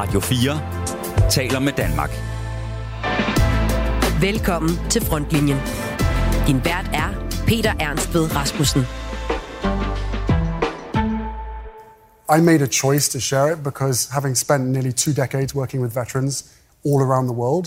Radio 4 taler med Danmark. Velkommen til Frontlinjen. Din vært er Peter Ernst ved Rasmussen. I made a choice to share it because having spent nearly two decades working with veterans all around the world,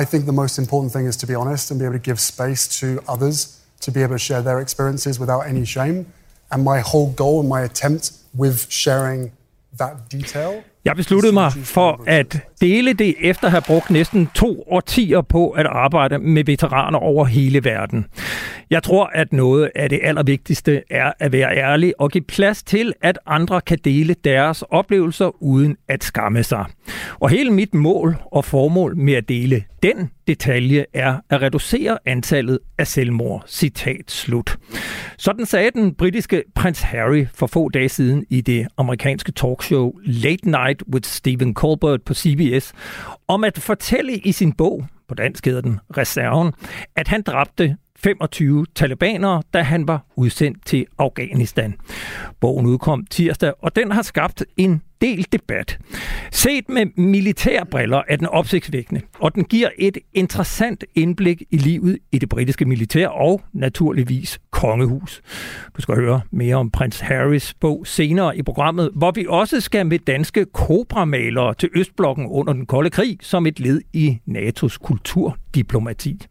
I think the most important thing is to be honest and be able to give space to others to be able to share their experiences without any shame. And my whole goal and my attempt with sharing that detail Jeg besluttede mig for at dele det efter at have brugt næsten to årtier på at arbejde med veteraner over hele verden. Jeg tror, at noget af det allervigtigste er at være ærlig og give plads til, at andre kan dele deres oplevelser uden at skamme sig. Og hele mit mål og formål med at dele den detalje er at reducere antallet af selvmord. Citat slut. Sådan sagde den britiske prins Harry for få dage siden i det amerikanske talkshow Late Night with Stephen Colbert på CBS om at fortælle i sin bog, på dansk hedder den Reserven, at han dræbte 25 talibanere, da han var udsendt til Afghanistan. Bogen udkom tirsdag, og den har skabt en del debat. Set med militærbriller er den opsigtsvækkende, og den giver et interessant indblik i livet i det britiske militær og naturligvis kongehus. Du skal høre mere om prins Harrys bog senere i programmet, hvor vi også skal med danske kobramalere til Østblokken under den kolde krig som et led i NATO's kulturdiplomati.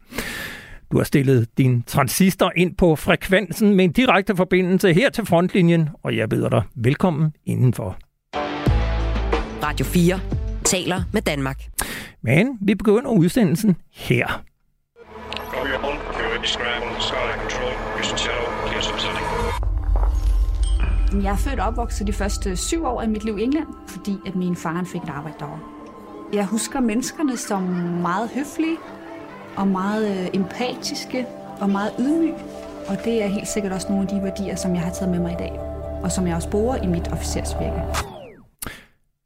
Du har stillet din transistor ind på frekvensen med en direkte forbindelse her til frontlinjen, og jeg byder dig velkommen indenfor. Radio 4 taler med Danmark. Men vi begynder udsendelsen her. Jeg er født og opvokset de første syv år af mit liv i England, fordi at min far fik et arbejde derovre. Jeg husker menneskerne som meget høflige, og meget øh, empatiske og meget ydmyg. Og det er helt sikkert også nogle af de værdier, som jeg har taget med mig i dag, og som jeg også bruger i mit officersvirke.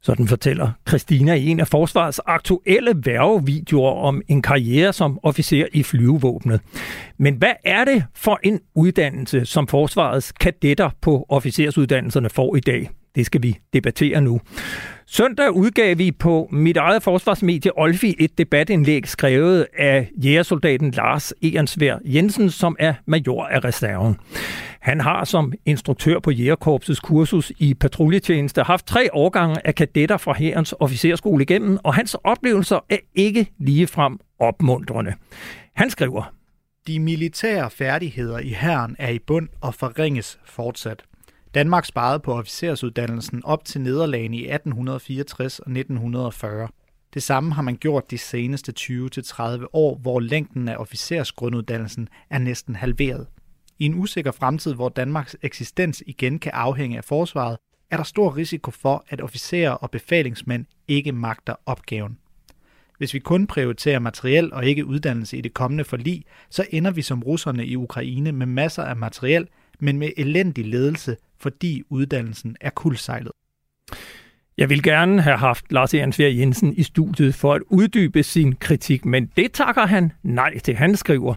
Sådan fortæller Christina i en af forsvarets aktuelle værvevideoer om en karriere som officer i flyvevåbnet. Men hvad er det for en uddannelse, som forsvarets kadetter på officersuddannelserne får i dag? Det skal vi debattere nu. Søndag udgav vi på mit eget forsvarsmedie Olfi et debatindlæg skrevet af jægersoldaten Lars Egernsvær Jensen, som er major af reserven. Han har som instruktør på Jægerkorpsets kursus i patruljetjeneste haft tre årgange af kadetter fra Hærens officerskole igennem, og hans oplevelser er ikke ligefrem opmuntrende. Han skriver, De militære færdigheder i hæren er i bund og forringes fortsat. Danmark sparede på officersuddannelsen op til nederlagene i 1864 og 1940. Det samme har man gjort de seneste 20-30 år, hvor længden af officersgrunduddannelsen er næsten halveret. I en usikker fremtid, hvor Danmarks eksistens igen kan afhænge af forsvaret, er der stor risiko for, at officerer og befalingsmænd ikke magter opgaven. Hvis vi kun prioriterer materiel og ikke uddannelse i det kommende forlig, så ender vi som russerne i Ukraine med masser af materiel, men med elendig ledelse, fordi uddannelsen er kuldsejlet. Jeg vil gerne have haft Lars Egernsvær Jensen i studiet for at uddybe sin kritik, men det takker han nej til. Han skriver,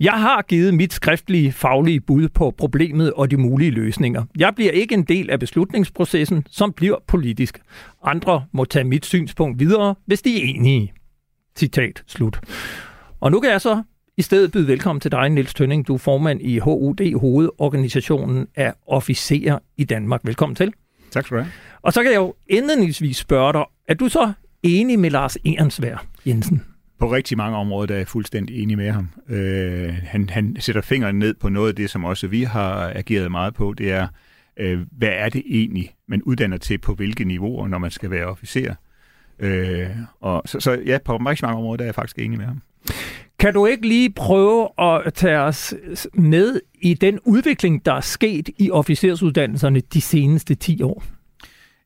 Jeg har givet mit skriftlige faglige bud på problemet og de mulige løsninger. Jeg bliver ikke en del af beslutningsprocessen, som bliver politisk. Andre må tage mit synspunkt videre, hvis de er enige. Citat slut. Og nu kan jeg så i stedet byde velkommen til dig, Niels Tønning. Du er formand i HUD, hovedorganisationen af officerer i Danmark. Velkommen til. Tak skal du have. Og så kan jeg jo endeligvis spørge dig, er du så enig med Lars Ehrensvær Jensen? På rigtig mange områder der er jeg fuldstændig enig med ham. Øh, han, han sætter fingeren ned på noget af det, som også vi har ageret meget på. Det er, øh, hvad er det egentlig, man uddanner til på hvilke niveauer, når man skal være officer? Øh, og så, så ja, på rigtig mange områder der er jeg faktisk enig med ham. Kan du ikke lige prøve at tage os med i den udvikling, der er sket i officersuddannelserne de seneste 10 år?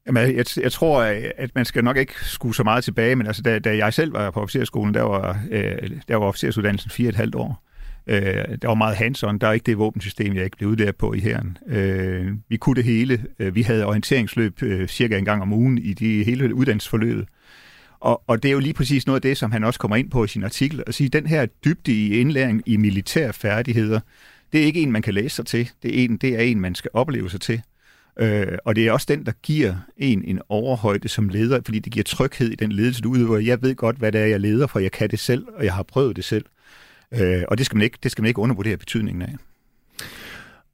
Jamen, jeg, jeg tror, at man skal nok ikke skue så meget tilbage, men altså, da, da jeg selv var på officerskolen, der var, øh, der var officersuddannelsen fire et halvt år. Øh, der var meget hands-on. Der er ikke det våbensystem, jeg ikke blev udlært på i herren. Øh, vi kunne det hele. Øh, vi havde orienteringsløb øh, cirka en gang om ugen i de hele uddannelsesforløbet. Og, og det er jo lige præcis noget af det, som han også kommer ind på i sin artikel, at sige, at den her dybde i indlæring i militære færdigheder, det er ikke en, man kan læse sig til. Det er en, det er en man skal opleve sig til. Øh, og det er også den, der giver en en overhøjde som leder, fordi det giver tryghed i den ledelse, du udøver. Jeg ved godt, hvad det er, jeg leder, for jeg kan det selv, og jeg har prøvet det selv. Øh, og det skal, man ikke, det skal man ikke undervurdere betydningen af.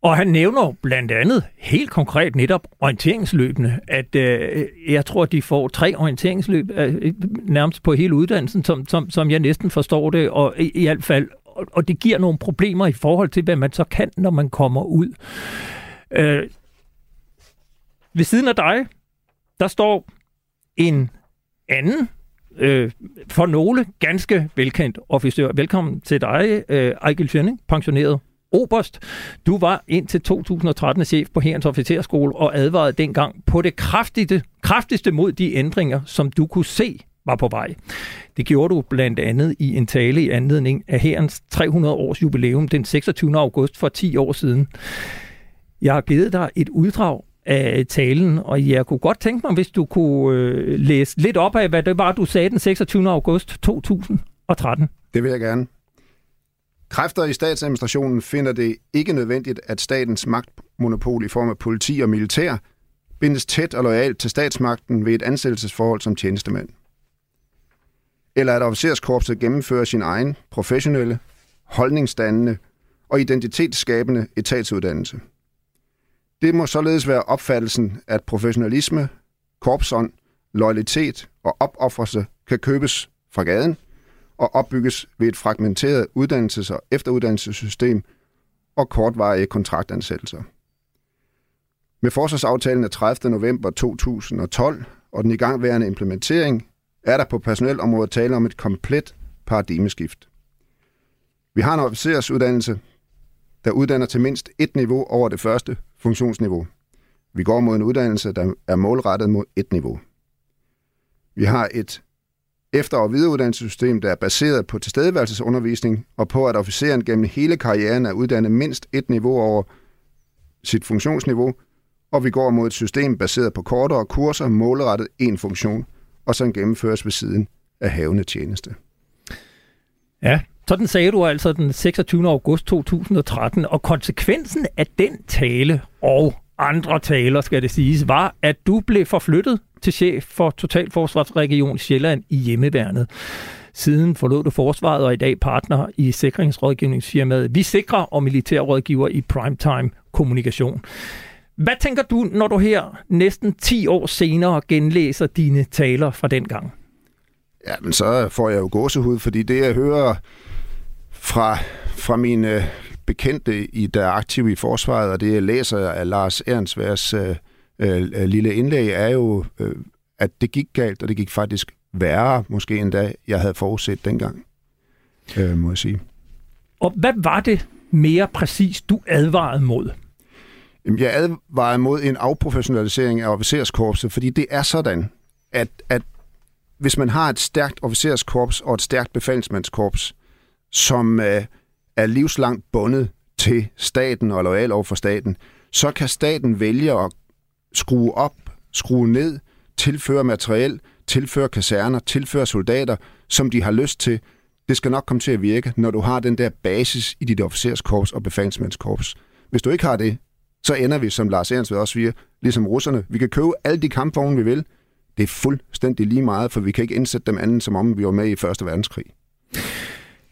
Og han nævner blandt andet helt konkret netop orienteringsløbene, at øh, jeg tror, de får tre orienteringsløb øh, nærmest på hele uddannelsen, som, som, som jeg næsten forstår det, og i, i hvert fald, og, og det giver nogle problemer i forhold til, hvad man så kan, når man kommer ud. Øh, ved siden af dig, der står en anden øh, for nogle ganske velkendt officer. Velkommen til dig, øh, Ejgil Schønning, pensioneret Oberst. Du var indtil 2013 chef på Herrens Officerskole og advarede dengang på det kraftigste, kraftigste mod de ændringer, som du kunne se var på vej. Det gjorde du blandt andet i en tale i anledning af Herrens 300 års jubilæum den 26. august for 10 år siden. Jeg har givet dig et uddrag af talen, og jeg kunne godt tænke mig, hvis du kunne øh, læse lidt op af, hvad det var, du sagde den 26. august 2013. Det vil jeg gerne. Kræfter i statsadministrationen finder det ikke nødvendigt, at statens magtmonopol i form af politi og militær bindes tæt og lojalt til statsmagten ved et ansættelsesforhold som tjenestemand. Eller at officerskorpset gennemfører sin egen professionelle, holdningsdannende og identitetsskabende etatsuddannelse. Det må således være opfattelsen, at professionalisme, korpsånd, loyalitet og opoffrelse kan købes fra gaden – og opbygges ved et fragmenteret uddannelses- og efteruddannelsessystem og kortvarige kontraktansættelser. Med forsvarsaftalen af 30. november 2012 og den igangværende implementering er der på personelområdet tale om et komplet paradigmeskift. Vi har en officersuddannelse, der uddanner til mindst et niveau over det første funktionsniveau. Vi går mod en uddannelse, der er målrettet mod et niveau. Vi har et efter- og videreuddannelsessystem, der er baseret på tilstedeværelsesundervisning og på, at officeren gennem hele karrieren er uddannet mindst et niveau over sit funktionsniveau, og vi går mod et system baseret på kortere kurser, målrettet en funktion, og som gennemføres ved siden af havende tjeneste. Ja, sådan sagde du altså den 26. august 2013, og konsekvensen af den tale og andre taler, skal det siges, var, at du blev forflyttet til chef for Totalforsvarsregion Sjælland i hjemmeværnet. Siden forlod du forsvaret og i dag partner i sikringsrådgivningsfirmaet Vi Sikrer og militærrådgiver i Primetime Kommunikation. Hvad tænker du, når du her næsten 10 år senere genlæser dine taler fra den gang? Ja, men så får jeg jo gåsehud, fordi det, jeg hører fra, fra mine bekendte, i, der er aktive i forsvaret, og det, jeg læser af Lars Ernstværs øh, øh, lille indlæg, er jo, øh, at det gik galt, og det gik faktisk værre, måske endda, jeg havde forudset dengang, øh, må jeg sige. Og hvad var det mere præcis, du advarede mod? Jeg advarede mod en afprofessionalisering af officerskorpset, fordi det er sådan, at, at hvis man har et stærkt officerskorps og et stærkt befalsmandskorps, som øh, er livslangt bundet til staten og lojal over for staten, så kan staten vælge at skrue op, skrue ned, tilføre materiel, tilføre kaserner, tilføre soldater, som de har lyst til. Det skal nok komme til at virke, når du har den der basis i dit officerskorps og befalingsmandskorps. Hvis du ikke har det, så ender vi, som Lars Ernst også siger, ligesom russerne. Vi kan købe alle de kampvogne, vi vil. Det er fuldstændig lige meget, for vi kan ikke indsætte dem anden, som om vi var med i Første Verdenskrig.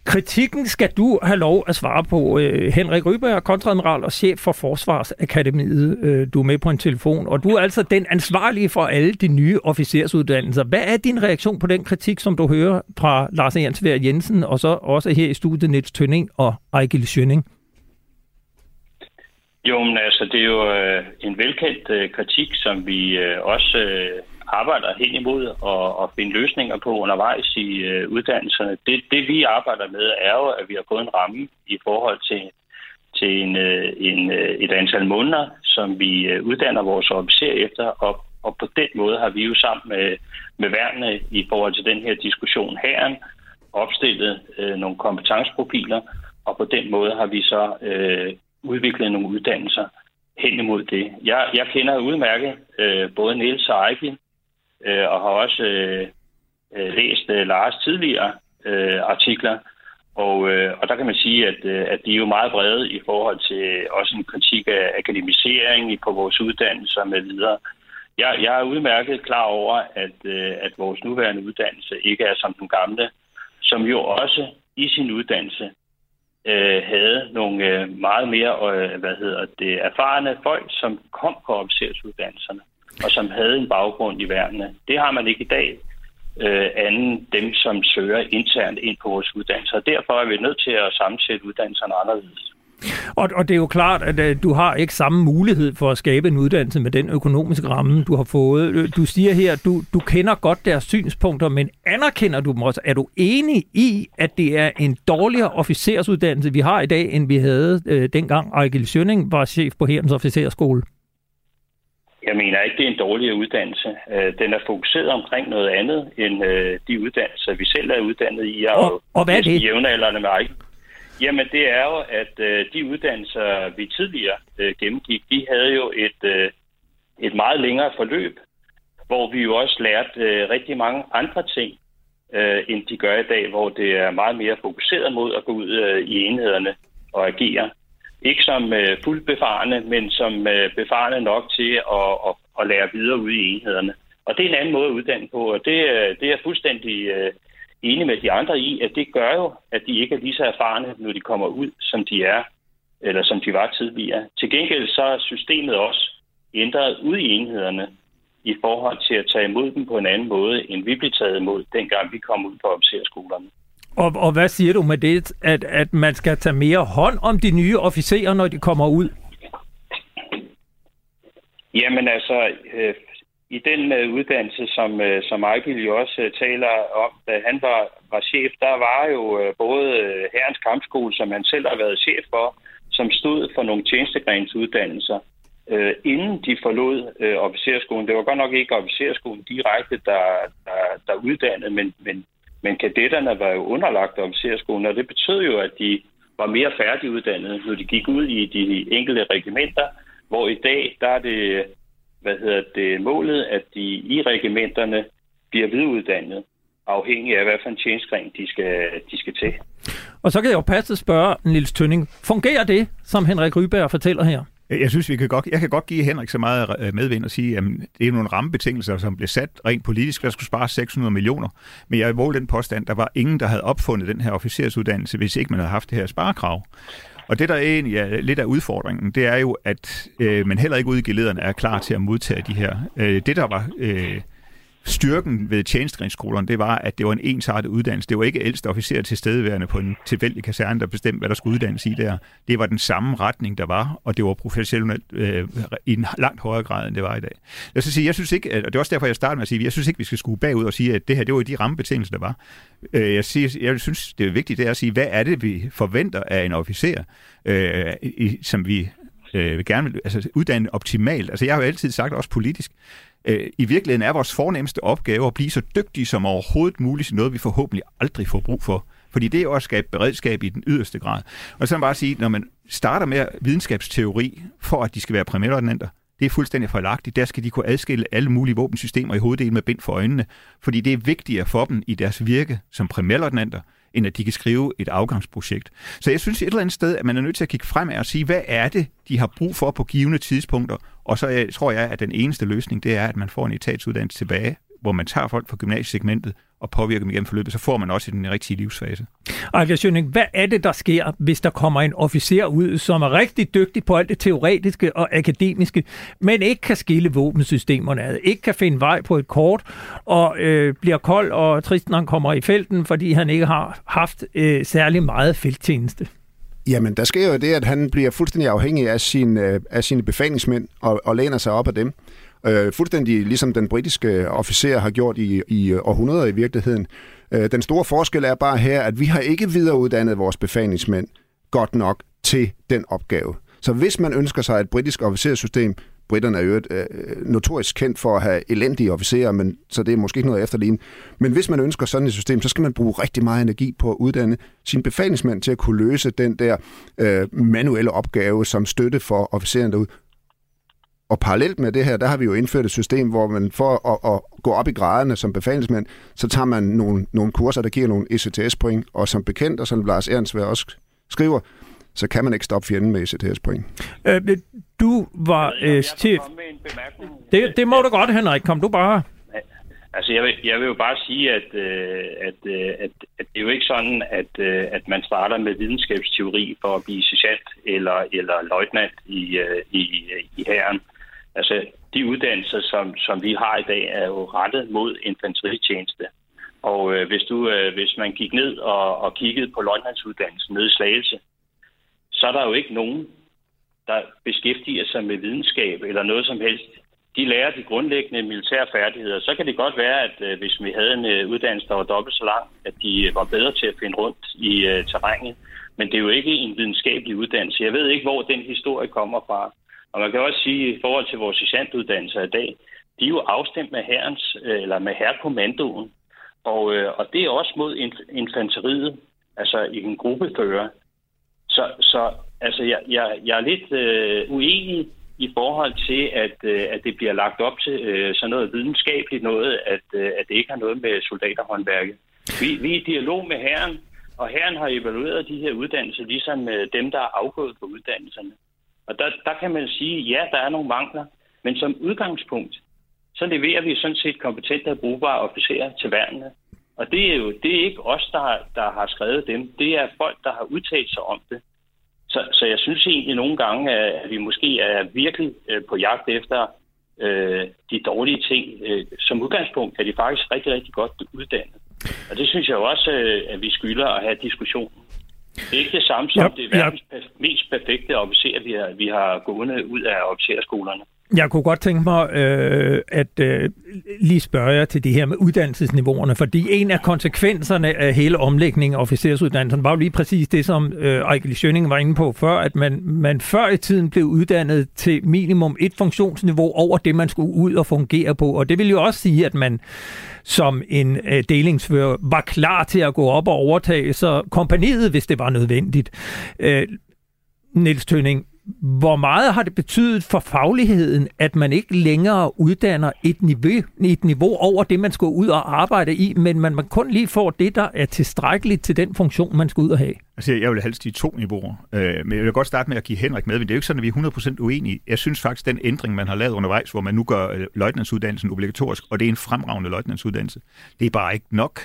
Kritikken skal du have lov at svare på. Øh, Henrik Ryberg, kontradmiral og chef for Forsvarsakademiet. Øh, du er med på en telefon, og du er altså den ansvarlige for alle de nye officersuddannelser. Hvad er din reaktion på den kritik, som du hører fra Lars Jensvær Jensen, og så også her i studiet Niels Tønning og Ejgil Schønning? Jo, men altså, det er jo øh, en velkendt øh, kritik, som vi øh, også øh, arbejder hen imod at, at finde løsninger på undervejs i øh, uddannelserne. Det, det vi arbejder med er jo, at vi har fået en ramme i forhold til, til en, øh, en, øh, et antal måneder, som vi øh, uddanner vores officer efter, og, og på den måde har vi jo sammen med, med værnene i forhold til den her diskussion her opstillet øh, nogle kompetenceprofiler, og på den måde har vi så øh, udviklet nogle uddannelser hen imod det. Jeg, jeg kender udmærket øh, både Niels og Ejgil, øh, og har også øh, øh, læst øh, Lars tidligere øh, artikler. Og, øh, og der kan man sige, at, øh, at de er jo meget brede i forhold til også en kritik af akademisering på vores uddannelser med videre. Jeg, jeg er udmærket klar over, at, øh, at vores nuværende uddannelse ikke er som den gamle, som jo også i sin uddannelse øh, havde nogle øh, meget mere øh, hvad hedder det, erfarne folk, som kom på officersuddannelserne, og som havde en baggrund i værnene. Det har man ikke i dag, øh, anden dem, som søger internt ind på vores uddannelser. Derfor er vi nødt til at sammensætte uddannelserne anderledes. Og, og det er jo klart, at øh, du har ikke samme mulighed for at skabe en uddannelse med den økonomiske ramme, du har fået. Øh, du siger her, at du, du kender godt deres synspunkter, men anerkender du dem også? Er du enig i, at det er en dårligere officersuddannelse, vi har i dag, end vi havde øh, dengang Ejgil Schønning var chef på Herrens Officerskole? Jeg mener ikke, det er en dårligere uddannelse. Den er fokuseret omkring noget andet end de uddannelser, vi selv er uddannet i. Og, og hvad er det? Jævnaldrende med Ejgil. Jamen, det er jo, at øh, de uddannelser, vi tidligere øh, gennemgik, de havde jo et, øh, et meget længere forløb, hvor vi jo også lærte øh, rigtig mange andre ting, øh, end de gør i dag, hvor det er meget mere fokuseret mod at gå ud øh, i enhederne og agere. Ikke som øh, fuldt befarende, men som øh, befarende nok til at, at, at lære videre ud i enhederne. Og det er en anden måde at uddanne på, og det, øh, det er fuldstændig øh, enig med de andre i, at det gør jo, at de ikke er lige så erfarne, når de kommer ud, som de er, eller som de var tidligere. Til gengæld så er systemet også ændret ud i enhederne i forhold til at tage imod dem på en anden måde, end vi blev taget imod, dengang vi kom ud på officerskolerne. Og, og hvad siger du med det, at, at man skal tage mere hånd om de nye officerer, når de kommer ud? Jamen altså, øh, i den øh, uddannelse, som, øh, som Ejgil jo også øh, taler om, da han var, var chef, der var jo øh, både uh, Herrens Kampskole, som han selv har været chef for, som stod for nogle tjenestegrensuddannelser, øh, inden de forlod øh, officerskolen. Det var godt nok ikke officerskolen direkte, der, der, der uddannede, men, men, men kadetterne var jo underlagt officerskolen, og det betød jo, at de var mere færdiguddannede, når de gik ud i de enkelte regimenter, hvor i dag, der er det hvad hedder det, målet, at de i regimenterne bliver videreuddannet, afhængig af, hvad for en tjenestgren de skal, de skal til. Og så kan jeg jo passe at spørge Nils Tønning, fungerer det, som Henrik Ryberg fortæller her? Øh, jeg synes, vi kan godt, jeg kan godt give Henrik så meget øh, medvind og sige, at det er nogle rammebetingelser, som blev sat rent politisk. Der skulle spare 600 millioner. Men jeg vil den påstand, der var ingen, der havde opfundet den her officersuddannelse, hvis ikke man havde haft det her sparekrav. Og det, der egentlig er lidt af udfordringen, det er jo, at øh, man heller ikke ude i gelederne er klar til at modtage de her. Øh, det, der var... Øh, styrken ved tjenestegrensskolerne, det var, at det var en ensartet uddannelse. Det var ikke ældste officer til stedeværende på en tilfældig kaserne, der bestemte, hvad der skulle uddannes i der. Det var den samme retning, der var, og det var professionelt øh, i en langt højere grad, end det var i dag. Jeg, skal sige, jeg synes ikke, og det er også derfor, jeg starter med at sige, jeg synes ikke, vi skal skue bagud og sige, at det her, det var de rammebetingelser, der var. Øh, jeg, siger, jeg synes, det er vigtigt, det er at sige, hvad er det, vi forventer af en officer, øh, i, som vi øh, vil gerne vil altså, uddanne optimalt. Altså, jeg har jo altid sagt, også politisk, øh, i virkeligheden er vores fornemmeste opgave at blive så dygtige som overhovedet muligt, noget vi forhåbentlig aldrig får brug for. Fordi det er også at skabe beredskab i den yderste grad. Og så kan man bare sige, når man starter med videnskabsteori, for at de skal være premierløjtnanter, det er fuldstændig forlagtigt. Der skal de kunne adskille alle mulige våbensystemer i hoveddelen med bind for øjnene, fordi det er vigtigere for dem i deres virke som premierløjtnanter, end at de kan skrive et afgangsprojekt. Så jeg synes et eller andet sted, at man er nødt til at kigge frem og sige, hvad er det, de har brug for på givende tidspunkter? Og så jeg, tror jeg, at den eneste løsning, det er, at man får en etatsuddannelse tilbage, hvor man tager folk fra gymnasiesegmentet og påvirker dem igennem forløbet, så får man også i den rigtige livsfase. Ejler Schønning, hvad er det, der sker, hvis der kommer en officer ud, som er rigtig dygtig på alt det teoretiske og akademiske, men ikke kan skille våbensystemerne ad, ikke kan finde vej på et kort, og øh, bliver kold og trist, når han kommer i felten, fordi han ikke har haft øh, særlig meget felttjeneste? Jamen, der sker jo det, at han bliver fuldstændig afhængig af, sin, øh, af sine befalingsmænd og, og læner sig op af dem. Øh, fuldstændig ligesom den britiske officer har gjort i, i århundreder i virkeligheden. Øh, den store forskel er bare her, at vi har ikke videreuddannet vores befalingsmænd godt nok til den opgave. Så hvis man ønsker sig et britisk officersystem, britterne er jo øh, notorisk kendt for at have elendige officerer, men, så det er måske ikke noget efterligne. Men hvis man ønsker sådan et system, så skal man bruge rigtig meget energi på at uddanne sin befalingsmand til at kunne løse den der øh, manuelle opgave som støtte for officererne derude. Og parallelt med det her, der har vi jo indført et system, hvor man for at, at gå op i graderne som befalingsmand, så tager man nogle, nogle kurser, der giver nogle ECTS-point, og som bekendt, og som Lars Ernst også skriver, så kan man ikke stoppe fjenden med ECTS-point. Øh, du var øh, chef... Det, det må du godt, Henrik. Kom du bare. Altså, jeg vil, jeg vil jo bare sige, at, øh, at, øh, at, at det er jo ikke sådan, at, øh, at man starter med videnskabsteori for at blive sergeant eller, eller løjtnant i, øh, i, i hæren. Altså, de uddannelser, som, som vi har i dag, er jo rettet mod infanteritjeneste. Og øh, hvis, du, øh, hvis man gik ned og, og kiggede på løjtnantsuddannelsen nede i Slagelse, så er der jo ikke nogen, der beskæftiger sig med videnskab eller noget som helst de lærer de grundlæggende militære færdigheder. Så kan det godt være, at øh, hvis vi havde en øh, uddannelse, der var dobbelt så lang, at de øh, var bedre til at finde rundt i øh, terrænet. Men det er jo ikke en videnskabelig uddannelse. Jeg ved ikke, hvor den historie kommer fra. Og man kan også sige, i forhold til vores sergeantuddannelser i dag, de er jo afstemt med herrens, øh, eller med herrekommandoen. Og, øh, og det er også mod infanteriet, altså i en gruppefører. Så, så altså, jeg, jeg, jeg er lidt øh, uenig i forhold til, at, øh, at det bliver lagt op til øh, sådan noget videnskabeligt noget, at, øh, at det ikke har noget med soldaterhåndværket. Vi, vi er i dialog med herren, og herren har evalueret de her uddannelser, ligesom øh, dem, der er afgået på uddannelserne. Og der, der kan man sige, ja, der er nogle mangler, men som udgangspunkt, så leverer vi sådan set kompetente og brugbare officerer til værnene. Og det er jo det er ikke os, der, har, der har skrevet dem. Det er folk, der har udtalt sig om det. Så, så jeg synes egentlig nogle gange, at vi måske er virkelig øh, på jagt efter øh, de dårlige ting. Øh, som udgangspunkt er de faktisk rigtig, rigtig godt uddannet. Og det synes jeg også, øh, at vi skylder at have diskussionen. Det er ikke det samme som ja, det er verdens ja. mest perfekte officer, vi har, vi har gået ud af officerskolerne. Jeg kunne godt tænke mig øh, at øh, lige spørge jer til det her med uddannelsesniveauerne, fordi en af konsekvenserne af hele omlægningen af officersuddannelsen var jo lige præcis det, som øh, Ejkel Schønning var inde på før, at man, man før i tiden blev uddannet til minimum et funktionsniveau over det, man skulle ud og fungere på. Og det vil jo også sige, at man som en øh, delingsfører var klar til at gå op og overtage så kompaniet, hvis det var nødvendigt. Øh, Niels Tønning, hvor meget har det betydet for fagligheden, at man ikke længere uddanner et niveau, et niveau over det, man skal ud og arbejde i, men man, man kun lige får det, der er tilstrækkeligt til den funktion, man skal ud og have? Altså, jeg vil helst de to niveauer. Øh, men jeg vil godt starte med at give Henrik med, men det er jo ikke sådan, at vi er 100% uenige. Jeg synes faktisk, den ændring, man har lavet undervejs, hvor man nu gør øh, løjtnantsuddannelsen obligatorisk, og det er en fremragende løjtnantsuddannelse, det er bare ikke nok.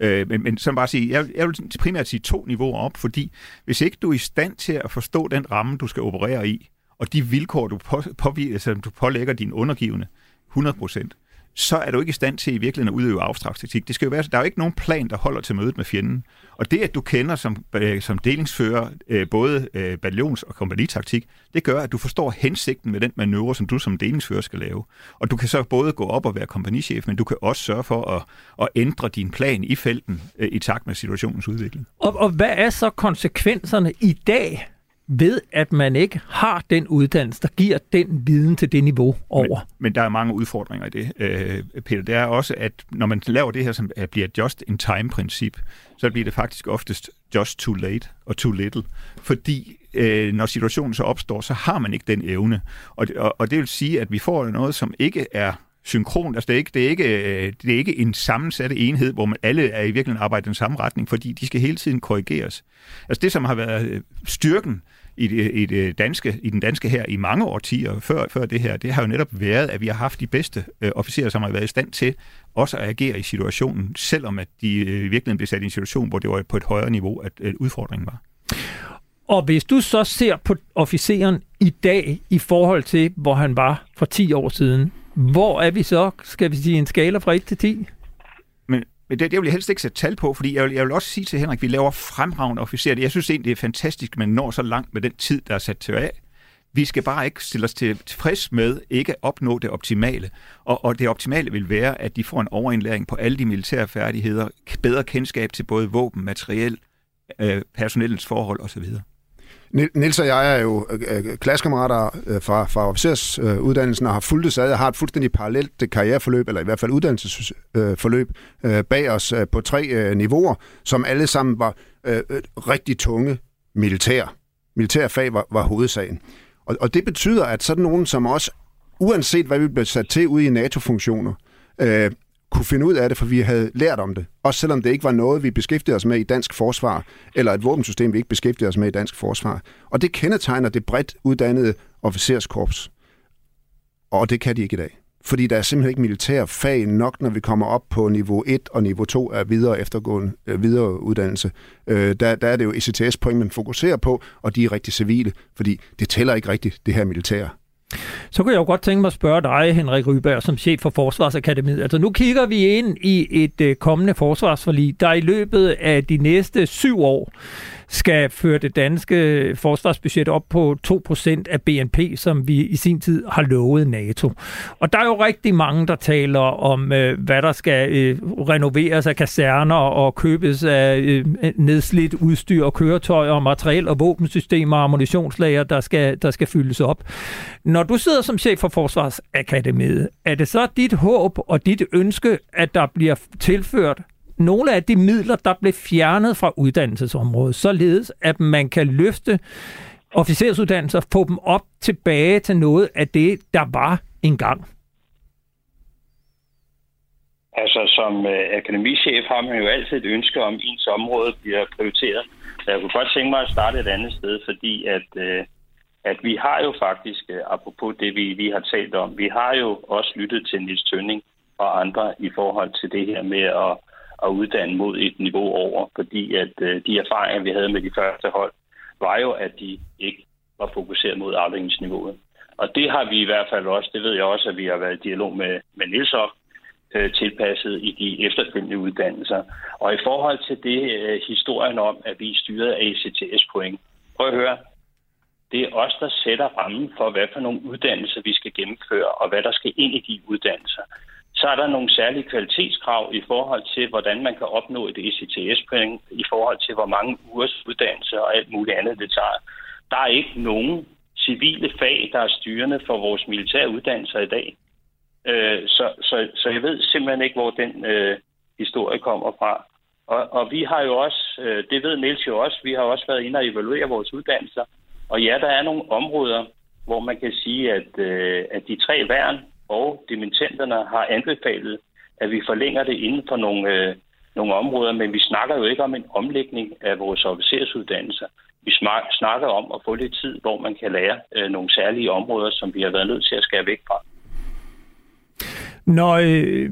Øh, men, men som bare sige, jeg, jeg vil primært sige to niveauer op, fordi hvis ikke du er i stand til at forstå den ramme, du skal operere i, og de vilkår, du, på, påvirker, altså, du pålægger din undergivende, 100 procent, så er du ikke i stand til i virkeligheden at udøve abstrakt taktik. Det skal jo være, der er jo ikke nogen plan, der holder til mødet med fjenden. Og det, at du kender som, øh, som delingsfører øh, både øh, batallions- og kompagnitaktik, det gør, at du forstår hensigten med den manøvre, som du som delingsfører skal lave. Og du kan så både gå op og være kompagnichef, men du kan også sørge for at, at ændre din plan i felten øh, i takt med situationens udvikling. Og, og hvad er så konsekvenserne i dag ved, at man ikke har den uddannelse, der giver den viden til det niveau over. Men, men der er mange udfordringer i det, øh, Peter. Det er også, at når man laver det her, som bliver just-in-time-princip, så bliver det faktisk oftest just too late og too little. Fordi øh, når situationen så opstår, så har man ikke den evne. Og, og, og det vil sige, at vi får noget, som ikke er synkron. Altså, det er ikke, det er ikke, øh, det er ikke en sammensat enhed, hvor man alle er i virkeligheden arbejder i den samme retning, fordi de skal hele tiden korrigeres. Altså det, som har været øh, styrken i, det, i, det danske, i den danske her i mange årtier før, før det her, det har jo netop været, at vi har haft de bedste øh, officerer, som har været i stand til også at agere i situationen, selvom at de øh, i virkeligheden blev sat i en situation, hvor det var på et højere niveau, at øh, udfordringen var. Og hvis du så ser på officeren i dag i forhold til, hvor han var for 10 år siden, hvor er vi så, skal vi sige, en skala fra 1 til 10? Men det, det vil jeg helst ikke sætte tal på, fordi jeg vil, jeg vil også sige til Henrik, at vi laver fremragende officerer. Jeg synes egentlig, det er fantastisk, at man når så langt med den tid, der er sat til af. Vi skal bare ikke stille os til, tilfreds med ikke at opnå det optimale. Og, og det optimale vil være, at de får en overindlæring på alle de militære færdigheder, bedre kendskab til både våben, materiel, øh, personellens forhold osv. Nils og jeg er jo øh, øh, klassekammerater øh, fra, fra officersuddannelsen og har fulgt det sad har et fuldstændig parallelt karriereforløb, eller i hvert fald uddannelsesforløb, bag os på tre niveauer, som alle sammen var rigtig tunge militær. Militærfag var, var hovedsagen. Og, og det betyder, at sådan nogen som os uanset hvad vi bliver sat til ude i NATO-funktioner, øh, kunne finde ud af det, for vi havde lært om det. Også selvom det ikke var noget, vi beskæftigede os med i dansk forsvar, eller et våbensystem, vi ikke beskæftigede os med i dansk forsvar. Og det kendetegner det bredt uddannede officerskorps. Og det kan de ikke i dag. Fordi der er simpelthen ikke militær fag nok, når vi kommer op på niveau 1 og niveau 2 af videre eftergående øh, videre uddannelse. Øh, der, der er det jo ECTS-point, man fokuserer på, og de er rigtig civile, fordi det tæller ikke rigtigt, det her militære. Så kunne jeg jo godt tænke mig at spørge dig, Henrik Ryberg, som chef for Forsvarsakademiet. Altså nu kigger vi ind i et øh, kommende forsvarsforlig, der i løbet af de næste syv år skal føre det danske forsvarsbudget op på 2% af BNP, som vi i sin tid har lovet NATO. Og der er jo rigtig mange, der taler om, øh, hvad der skal øh, renoveres af kaserner og købes af øh, nedslidt udstyr og køretøjer og materiel og våbensystemer og ammunitionslager, der skal, der skal fyldes op. Når du sidder som chef for Forsvarsakademiet, er det så dit håb og dit ønske, at der bliver tilført nogle af de midler, der blev fjernet fra uddannelsesområdet, således at man kan løfte officersuddannelser, få dem op tilbage til noget af det, der var engang? Altså, som øh, akademichef har man jo altid et ønske om, at ens område bliver prioriteret. Så jeg kunne godt tænke mig at starte et andet sted, fordi at, øh, at vi har jo faktisk, øh, apropos det, vi lige har talt om, vi har jo også lyttet til Nils Tønning og andre i forhold til det her med at at uddanne mod et niveau over, fordi at øh, de erfaringer, vi havde med de første hold, var jo, at de ikke var fokuseret mod afdelingsniveauet. Og det har vi i hvert fald også, det ved jeg også, at vi har været i dialog med, med Niels om, øh, tilpasset i de efterfølgende uddannelser. Og i forhold til det øh, historien om, at vi er styret af ECTS-point, prøv at høre, det er os, der sætter rammen for, hvad for nogle uddannelser vi skal gennemføre, og hvad der skal ind i de uddannelser. Så er der nogle særlige kvalitetskrav i forhold til, hvordan man kan opnå et ECTS-point, i forhold til, hvor mange ugers uddannelse og alt muligt andet det tager. Der er ikke nogen civile fag, der er styrende for vores militære uddannelser i dag. Øh, så, så, så jeg ved simpelthen ikke, hvor den øh, historie kommer fra. Og, og vi har jo også, øh, det ved Niels jo også, vi har også været inde og evaluere vores uddannelser. Og ja, der er nogle områder, hvor man kan sige, at, øh, at de tre værn, og dimittenterne har anbefalet, at vi forlænger det inden for nogle, øh, nogle områder, men vi snakker jo ikke om en omlægning af vores officersuddannelser. Vi snakker om at få lidt tid, hvor man kan lære øh, nogle særlige områder, som vi har været nødt til at skære væk fra. Når, øh,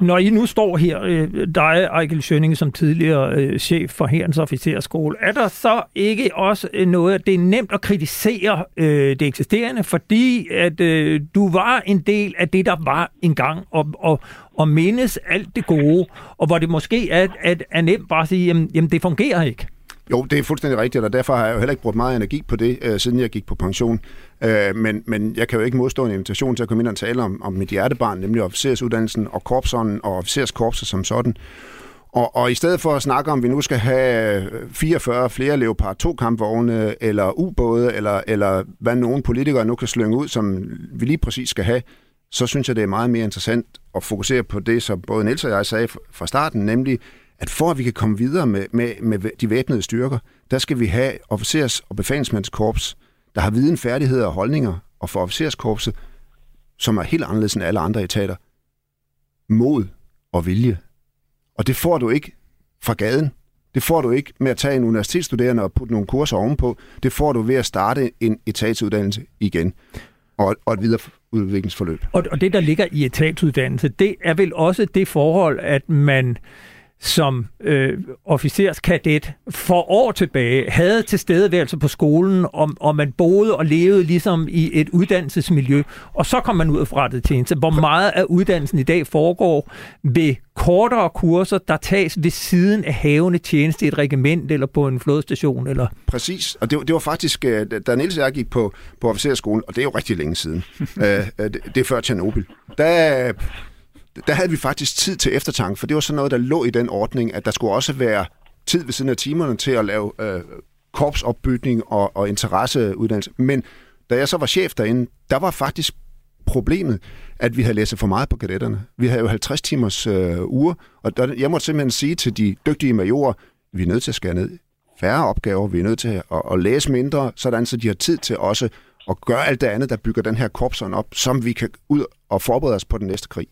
når I nu står her, øh, dig, Ejkel Schønning, som tidligere øh, chef for Herrens Officerskole, er der så ikke også øh, noget, at det er nemt at kritisere øh, det eksisterende, fordi at øh, du var en del af det, der var engang, og, og, og mindes alt det gode, og hvor det måske er, at, er nemt bare at sige, jamen, jamen det fungerer ikke? Jo, det er fuldstændig rigtigt, og derfor har jeg jo heller ikke brugt meget energi på det, øh, siden jeg gik på pension. Øh, men, men jeg kan jo ikke modstå en invitation til at komme ind og tale om, om mit hjertebarn, nemlig officersuddannelsen og korpsånden og officerskorpset som sådan. Og, og i stedet for at snakke om, at vi nu skal have øh, 44 flere Leopard 2-kampvogne, eller ubåde, eller, eller hvad nogle politikere nu kan slynge ud, som vi lige præcis skal have, så synes jeg, det er meget mere interessant at fokusere på det, som både Niels og jeg sagde fra starten, nemlig at for at vi kan komme videre med, med, med de væbnede styrker, der skal vi have officers- og befalingsmandskorps, der har viden, færdigheder og holdninger, og for officerskorpset, som er helt anderledes end alle andre etater, mod og vilje. Og det får du ikke fra gaden. Det får du ikke med at tage en universitetsstuderende og putte nogle kurser ovenpå. Det får du ved at starte en etatsuddannelse igen. Og, og et videre udviklingsforløb. Og, og det, der ligger i etatsuddannelse, det er vel også det forhold, at man som øh, officerskadet for år tilbage havde tilstedeværelse på skolen, og, og man boede og levede ligesom i et uddannelsesmiljø, og så kom man ud fra det tjeneste. Hvor meget af uddannelsen i dag foregår ved kortere kurser, der tages ved siden af havende tjeneste i et regiment eller på en flådestation? Eller? Præcis, og det, det var faktisk, øh, da Niels og jeg gik på, på officerskolen, og det er jo rigtig længe siden, øh, øh, det, det er før Tjernobyl, der der havde vi faktisk tid til eftertanke, for det var sådan noget, der lå i den ordning, at der skulle også være tid ved siden af timerne til at lave øh, korpsopbygning og, og interesseuddannelse. Men da jeg så var chef derinde, der var faktisk problemet, at vi havde læst for meget på kadetterne. Vi havde jo 50 timers øh, uger, og der, jeg måtte simpelthen sige til de dygtige majorer, vi er nødt til at skære ned. Færre opgaver, vi er nødt til at, at, at læse mindre, sådan så de har tid til også at gøre alt det andet, der bygger den her korpsånd op, som vi kan ud og forberede os på den næste krig.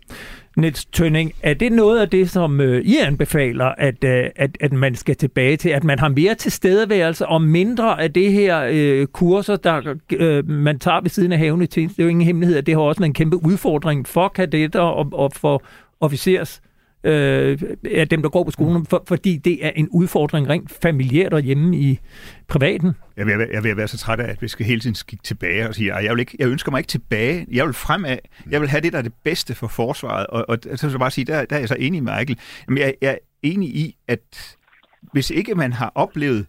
Niels Tønning, er det noget af det, som øh, I anbefaler, at, øh, at, at man skal tilbage til? At man har mere tilstedeværelse og mindre af det her øh, kurser, der øh, man tager ved siden af havene til? Det er jo ingen hemmelighed, at det har også været en kæmpe udfordring for kadetter og, og for officers øh, af dem, der går på skolen, for, fordi det er en udfordring rent familiært og hjemme i privaten. Jeg vil, jeg vil være så træt af, at vi skal hele tiden kigge tilbage og sige, jeg, vil ikke, jeg ønsker mig ikke tilbage, jeg vil fremad, jeg vil have det, der er det bedste for forsvaret. Og, og så vil jeg bare sige, der, der er jeg så enig med Michael. Jamen, jeg, jeg er enig i, at hvis ikke man har oplevet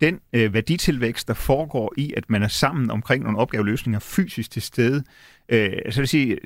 den øh, værditilvækst, der foregår i, at man er sammen omkring nogle opgaveløsninger fysisk til stede, øh, så vil sige,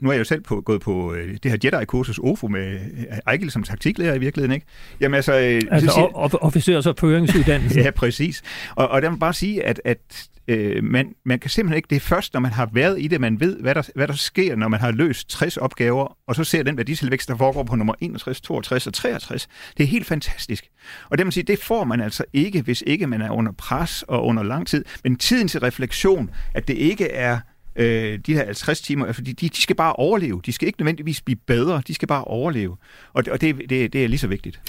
nu er jeg jo selv på, gået på øh, det her Jedi-kursus OFO med øh, Ejgil som taktiklærer i virkeligheden, ikke? Jamen altså... Øh, altså siger, officers- og føringsuddannelsen. ja, præcis. Og, og der må bare sige, at, at øh, man, man kan simpelthen ikke... Det er først, når man har været i det, man ved, hvad der, hvad der sker, når man har løst 60 opgaver, og så ser den værditilvækst, der foregår på nummer 61, 62 og 63. Det er helt fantastisk. Og det må sige, det får man altså ikke, hvis ikke man er under pres og under lang tid. Men tiden til refleksion, at det ikke er øh, de her 50 timer, fordi de, de skal bare overleve. De skal ikke nødvendigvis blive bedre, de skal bare overleve. Og, og det, det, det er lige så vigtigt.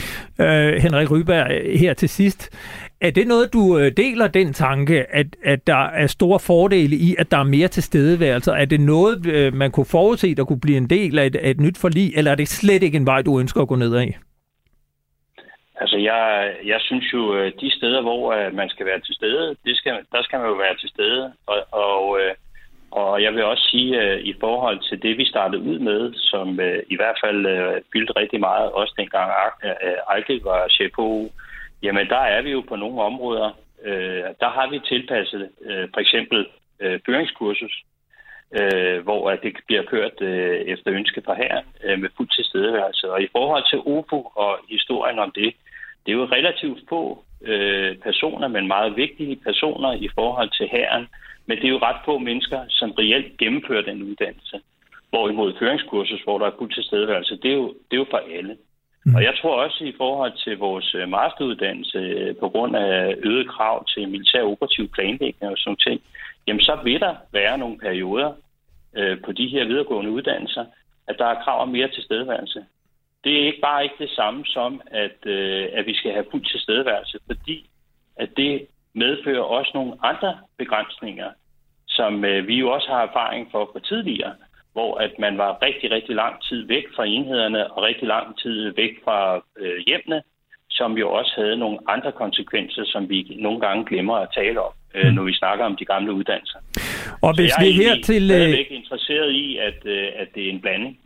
Øh, Henrik Ryberg, her til sidst. Er det noget, du øh, deler den tanke, at, at der er store fordele i, at der er mere tilstedeværelse? Er det noget, øh, man kunne forudse, der kunne blive en del af et, af et nyt forlig, eller er det slet ikke en vej, du ønsker at gå ned af? Altså, jeg, jeg synes jo, øh, de steder, hvor man skal være til stede, det skal, der skal man jo være til stede. Og, og og jeg vil også sige, at i forhold til det, vi startede ud med, som øh, i hvert fald øh, fyldte rigtig meget, også dengang Ejkel var chef på jamen der er vi jo på nogle områder, der har vi tilpasset for eksempel føringskursus, hvor det bliver kørt efter ønske fra her med fuld tilstedeværelse. Og i forhold til OPO og historien om det, det er jo relativt få personer, men meget vigtige personer i forhold til herren, men det er jo ret få mennesker, som reelt gennemfører den uddannelse. Hvorimod føringskursus, hvor der er fuld tilstedeværelse, det er jo, det er jo for alle. Mm. Og jeg tror også i forhold til vores øh, masteruddannelse, øh, på grund af øget krav til militær operativ planlægning og sådan ting, jamen så vil der være nogle perioder øh, på de her videregående uddannelser, at der er krav om mere tilstedeværelse. Det er ikke bare ikke det samme som, at, øh, at vi skal have fuld tilstedeværelse, fordi at det medfører også nogle andre begrænsninger, som øh, vi jo også har erfaring for for tidligere, hvor at man var rigtig, rigtig lang tid væk fra enhederne og rigtig lang tid væk fra øh, hjemmene, som jo også havde nogle andre konsekvenser, som vi nogle gange glemmer at tale om, øh, mm. når vi snakker om de gamle uddannelser. Og hvis vi her til... Jeg er ikke interesseret i, at, øh, at det er en blanding.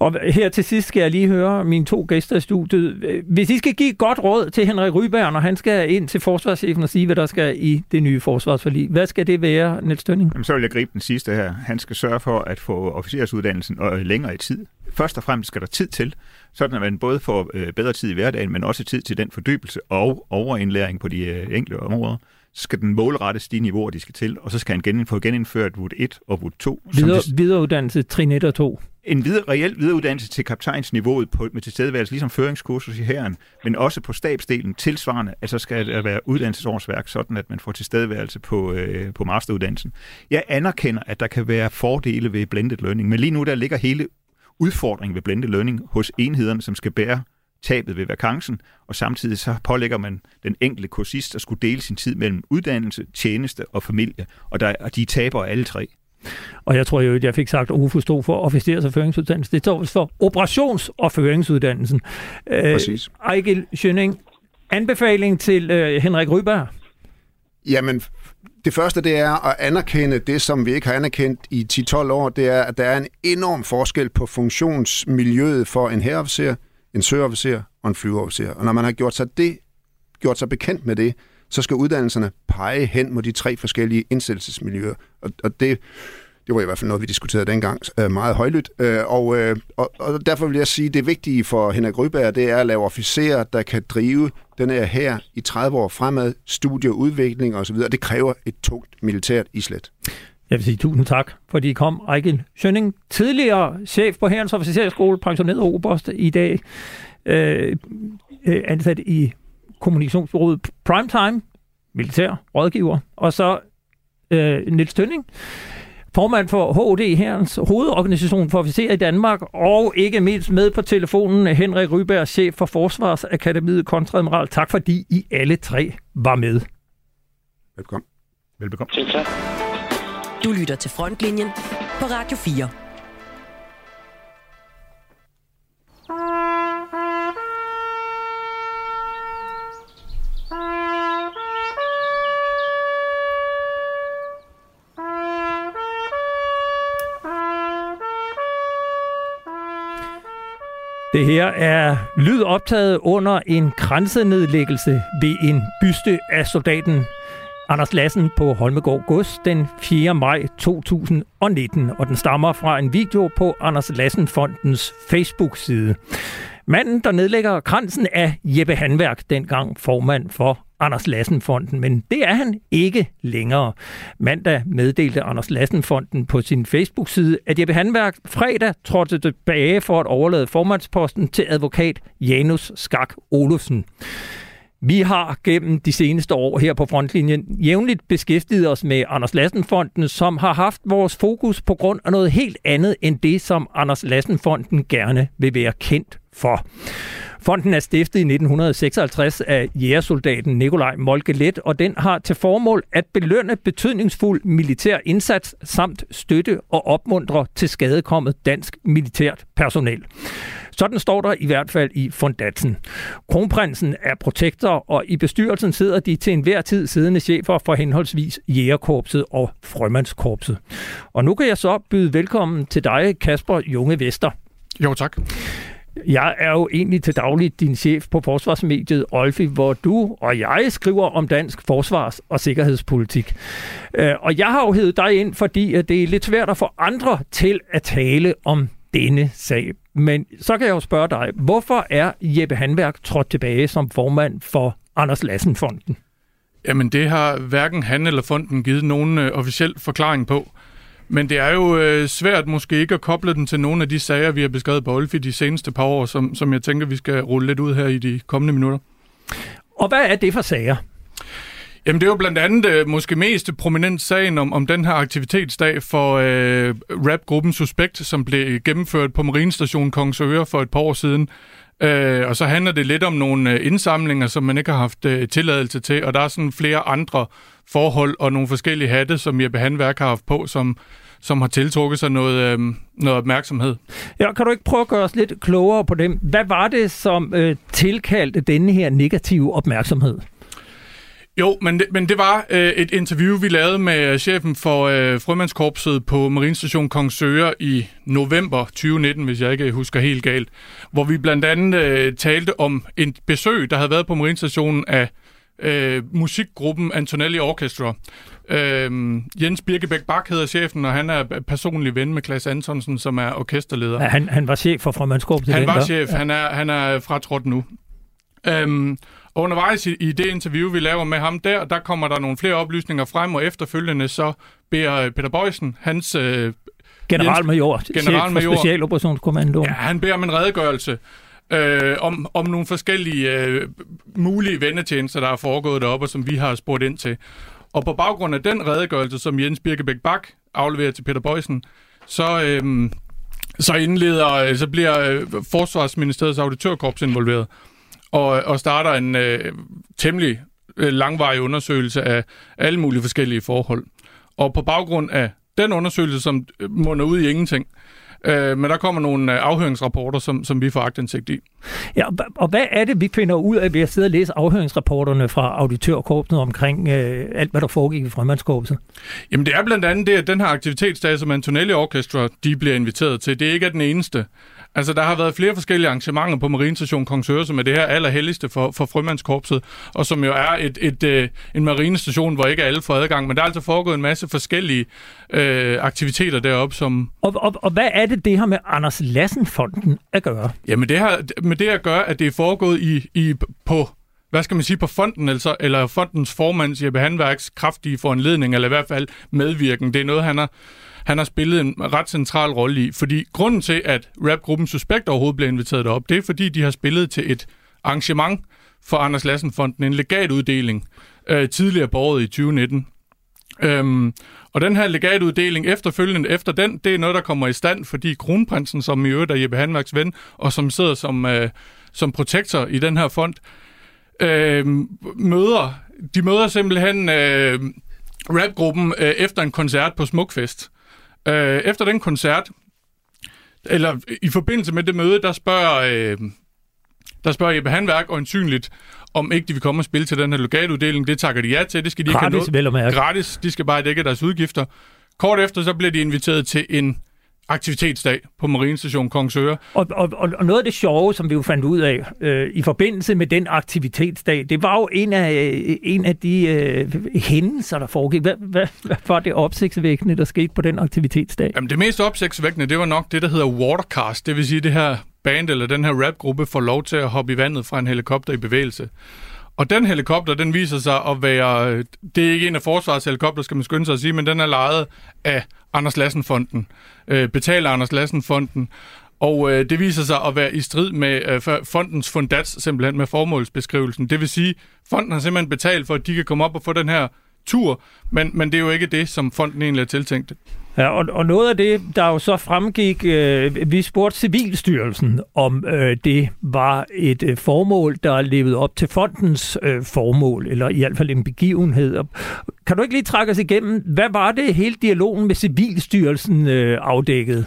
Og her til sidst skal jeg lige høre mine to gæster i studiet. Hvis I skal give et godt råd til Henrik Ryberg, når han skal ind til forsvarschefen og sige, hvad der skal i det nye forsvarsforlig, hvad skal det være, Niels Tønning? Jamen, så vil jeg gribe den sidste her. Han skal sørge for at få officersuddannelsen og længere i tid. Først og fremmest skal der tid til, sådan at man både får øh, bedre tid i hverdagen, men også tid til den fordybelse og overindlæring på de øh, enkelte områder så skal den målrettes de niveauer, de skal til, og så skal han genindføre, få genindført VUD 1 og VUD 2. Videre, som videreuddannelse trin 1 og 2 en videre, reel videreuddannelse til kaptajnsniveauet på, med tilstedeværelse, ligesom føringskursus i herren, men også på stabsdelen tilsvarende, altså skal der være uddannelsesårsværk, sådan at man får tilstedeværelse på, øh, på masteruddannelsen. Jeg anerkender, at der kan være fordele ved blended learning, men lige nu der ligger hele udfordringen ved blended learning hos enhederne, som skal bære tabet ved vakancen, og samtidig så pålægger man den enkelte kursist at skulle dele sin tid mellem uddannelse, tjeneste og familie, og, der, og de taber alle tre. Og jeg tror jo, at jeg fik sagt, at UFO stod for officers- og føringsuddannelsen. Det står for operations- og føringsuddannelsen. Øh, Præcis. Øh, Ejgil Schønning, anbefaling til øh, Henrik Ryberg? Jamen, det første det er at anerkende det, som vi ikke har anerkendt i 10-12 år, det er, at der er en enorm forskel på funktionsmiljøet for en herreofficer, en søofficer og en flyveofficer. Og når man har gjort sig, det, gjort sig bekendt med det, så skal uddannelserne pege hen mod de tre forskellige indsættelsesmiljøer. Og, og det, det var i hvert fald noget, vi diskuterede dengang øh, meget højlydt. Øh, og, øh, og, og derfor vil jeg sige, at det vigtige for Henrik Ryberg, det er at lave officerer, der kan drive den her her i 30 år fremad, studie, udvikling osv. Det kræver et tungt militært islet. Jeg vil sige tusind tak, fordi I kom. Ejgil Sønning, tidligere chef på Herrens Officerskole, pensioneret oberst i dag, øh, ansat i kommunikationsbureauet Primetime, militær rådgiver, og så øh, Niels Tønning, formand for HD, herrens hovedorganisation for officerer i Danmark, og ikke mindst med på telefonen Henrik Ryberg, chef for Forsvarsakademiet Kontradmiral. Tak fordi I alle tre var med. Velkommen. Velbekomme. Du lytter til Frontlinjen på Radio 4. Det her er lyd optaget under en grænsenedlæggelse ved en byste af soldaten Anders Lassen på Holmegård Gods den 4. maj 2019, og den stammer fra en video på Anders Lassen Fondens Facebook-side. Manden, der nedlægger kransen, er Jeppe Handværk, dengang formand for Anders Lassen-fonden, men det er han ikke længere. Mandag meddelte Anders Lassen-fonden på sin Facebook-side, at Jeppe Handværk fredag trådte tilbage for at overlade formandsposten til advokat Janus Skak Olufsen. Vi har gennem de seneste år her på frontlinjen jævnligt beskæftiget os med Anders Lassen-fonden, som har haft vores fokus på grund af noget helt andet end det, som Anders Lassen-fonden gerne vil være kendt for. Fonden er stiftet i 1956 af jægersoldaten Nikolaj Molkelet, og den har til formål at belønne betydningsfuld militær indsats samt støtte og opmuntre til skadekommet dansk militært personel. Sådan står der i hvert fald i fondatsen. Kronprinsen er protektor, og i bestyrelsen sidder de til enhver tid siddende chefer for henholdsvis Jægerkorpset og Frømandskorpset. Og nu kan jeg så byde velkommen til dig, Kasper Junge Vester. Jo, tak. Jeg er jo egentlig til daglig din chef på forsvarsmediet Olfi, hvor du og jeg skriver om dansk forsvars- og sikkerhedspolitik. Øh, og jeg har jo hævet dig ind, fordi det er lidt svært at få andre til at tale om denne sag. Men så kan jeg jo spørge dig, hvorfor er Jeppe Hanværk trådt tilbage som formand for Anders Lassen-fonden? Jamen det har hverken han eller fonden givet nogen øh, officiel forklaring på. Men det er jo øh, svært måske ikke at koble den til nogle af de sager, vi har beskrevet på Olfi de seneste par år, som, som jeg tænker, vi skal rulle lidt ud her i de kommende minutter. Og hvad er det for sager? Jamen det er jo blandt andet øh, måske mest prominent sagen om, om den her aktivitetsdag for øh, rapgruppen Suspekt, som blev gennemført på Marinestation Kongsøre for et par år siden. Øh, og så handler det lidt om nogle øh, indsamlinger, som man ikke har haft øh, tilladelse til, og der er sådan flere andre forhold og nogle forskellige hatte, som Jeppe Handværk har haft på, som, som har tiltrukket sig noget, øh, noget opmærksomhed. Ja, kan du ikke prøve at gøre os lidt klogere på dem? Hvad var det, som øh, tilkaldte denne her negative opmærksomhed? Jo, men det, men det var øh, et interview, vi lavede med chefen for øh, Frømandskorpset på Marinestation Kongsøre i november 2019, hvis jeg ikke husker helt galt, hvor vi blandt andet øh, talte om en besøg, der havde været på Marinestationen af øh, musikgruppen Antonelli Orchestra. Øh, Jens Birkebæk Bak hedder chefen, og han er personlig ven med Klaas Antonsen, som er orkesterleder. Ja, han, han var chef for Frømandskorpset. Han var chef, ja. han, er, han er fratrådt nu. Øhm, og undervejs i, i det interview, vi laver med ham der, der kommer der nogle flere oplysninger frem, og efterfølgende så beder Peter Bøjsen, hans... Øh, Generalmajor, generalmajor for Specialoperationskommandoen. Ja, han beder om en redegørelse øh, om, om nogle forskellige øh, mulige vendetjenester, der er foregået deroppe, og som vi har spurgt ind til. Og på baggrund af den redegørelse, som Jens Birkebæk Bak afleverer til Peter Bøjsen, så, øh, så indleder, så bliver øh, Forsvarsministeriets auditørkorps involveret og, og starter en øh, temmelig øh, langvarig undersøgelse af alle mulige forskellige forhold. Og på baggrund af den undersøgelse, som øh, munder ud i ingenting, øh, men der kommer nogle øh, afhøringsrapporter, som, som vi får agtindsigt i. Ja, og hvad er det, vi finder ud af ved at sidde og læse afhøringsrapporterne fra auditørkorpset omkring øh, alt, hvad der foregik i frømandskorpset? Jamen det er blandt andet det, at den her aktivitetsdag, som Antonelli Orchestra, de bliver inviteret til, det er ikke er den eneste. Altså, der har været flere forskellige arrangementer på Marinestation Kongsøre, som er det her allerhelligste for, for frømandskorpset, og som jo er et, et, et, en marinestation, hvor ikke alle får adgang. Men der er altså foregået en masse forskellige øh, aktiviteter deroppe, som... Og, og, og hvad er det, det har med Anders Lassen-fonden at gøre? Jamen, det har med det at gøre, at det er foregået i, i, på hvad skal man sige, på fonden, altså, eller fondens formands Jeppe Handværks kraftige foranledning, eller i hvert fald medvirken. Det er noget, han har han har spillet en ret central rolle i. Fordi grunden til, at rapgruppen Suspekt overhovedet blev inviteret derop, det er fordi, de har spillet til et arrangement for Anders Lassen-fonden, en legatuddeling øh, tidligere på året i 2019. Øhm, og den her legatuddeling efterfølgende efter den, det er noget, der kommer i stand, fordi kronprinsen, som i øvrigt er Jeppe Hanmarks ven, og som sidder som, øh, som protektor i den her fond, øh, møder, de møder simpelthen øh, rapgruppen øh, efter en koncert på Smukfest. Øh, efter den koncert, eller i forbindelse med det møde, der spørger, øh, der spørger Jeppe Hanværk øjensynligt, om ikke de vil komme og spille til den her legatuddeling. Det takker de ja til. Det skal de Gratis, ikke have noget. Gratis. De skal bare dække deres udgifter. Kort efter, så bliver de inviteret til en aktivitetsdag på Marinestation Kongsøre. Og, og, og og noget af det sjove, som vi jo fandt ud af øh, i forbindelse med den aktivitetsdag, det var jo en af, øh, en af de øh, hændelser, der foregik. Hvad, hvad, hvad var det opsigtsvækkende, der skete på den aktivitetsdag? Jamen, det mest opsigtsvækkende, det var nok det, der hedder watercast. Det vil sige, det her band eller den her rapgruppe får lov til at hoppe i vandet fra en helikopter i bevægelse. Og den helikopter, den viser sig at være... Det er ikke en af forsvarets helikopter, skal man skynde sig at sige, men den er lejet af Anders Lassen-fonden. Øh, betaler Anders Lassen-fonden. Og øh, det viser sig at være i strid med øh, fondens fundats, simpelthen med formålsbeskrivelsen. Det vil sige, fonden har simpelthen betalt for, at de kan komme op og få den her tur, men, men det er jo ikke det, som fonden egentlig er tiltænkt. Ja, og, og noget af det, der jo så fremgik, øh, vi spurgte Civilstyrelsen, om øh, det var et øh, formål, der levede op til fondens øh, formål, eller i hvert fald en begivenhed. Og Kan du ikke lige trække os igennem, hvad var det hele dialogen med Civilstyrelsen øh, afdækkede?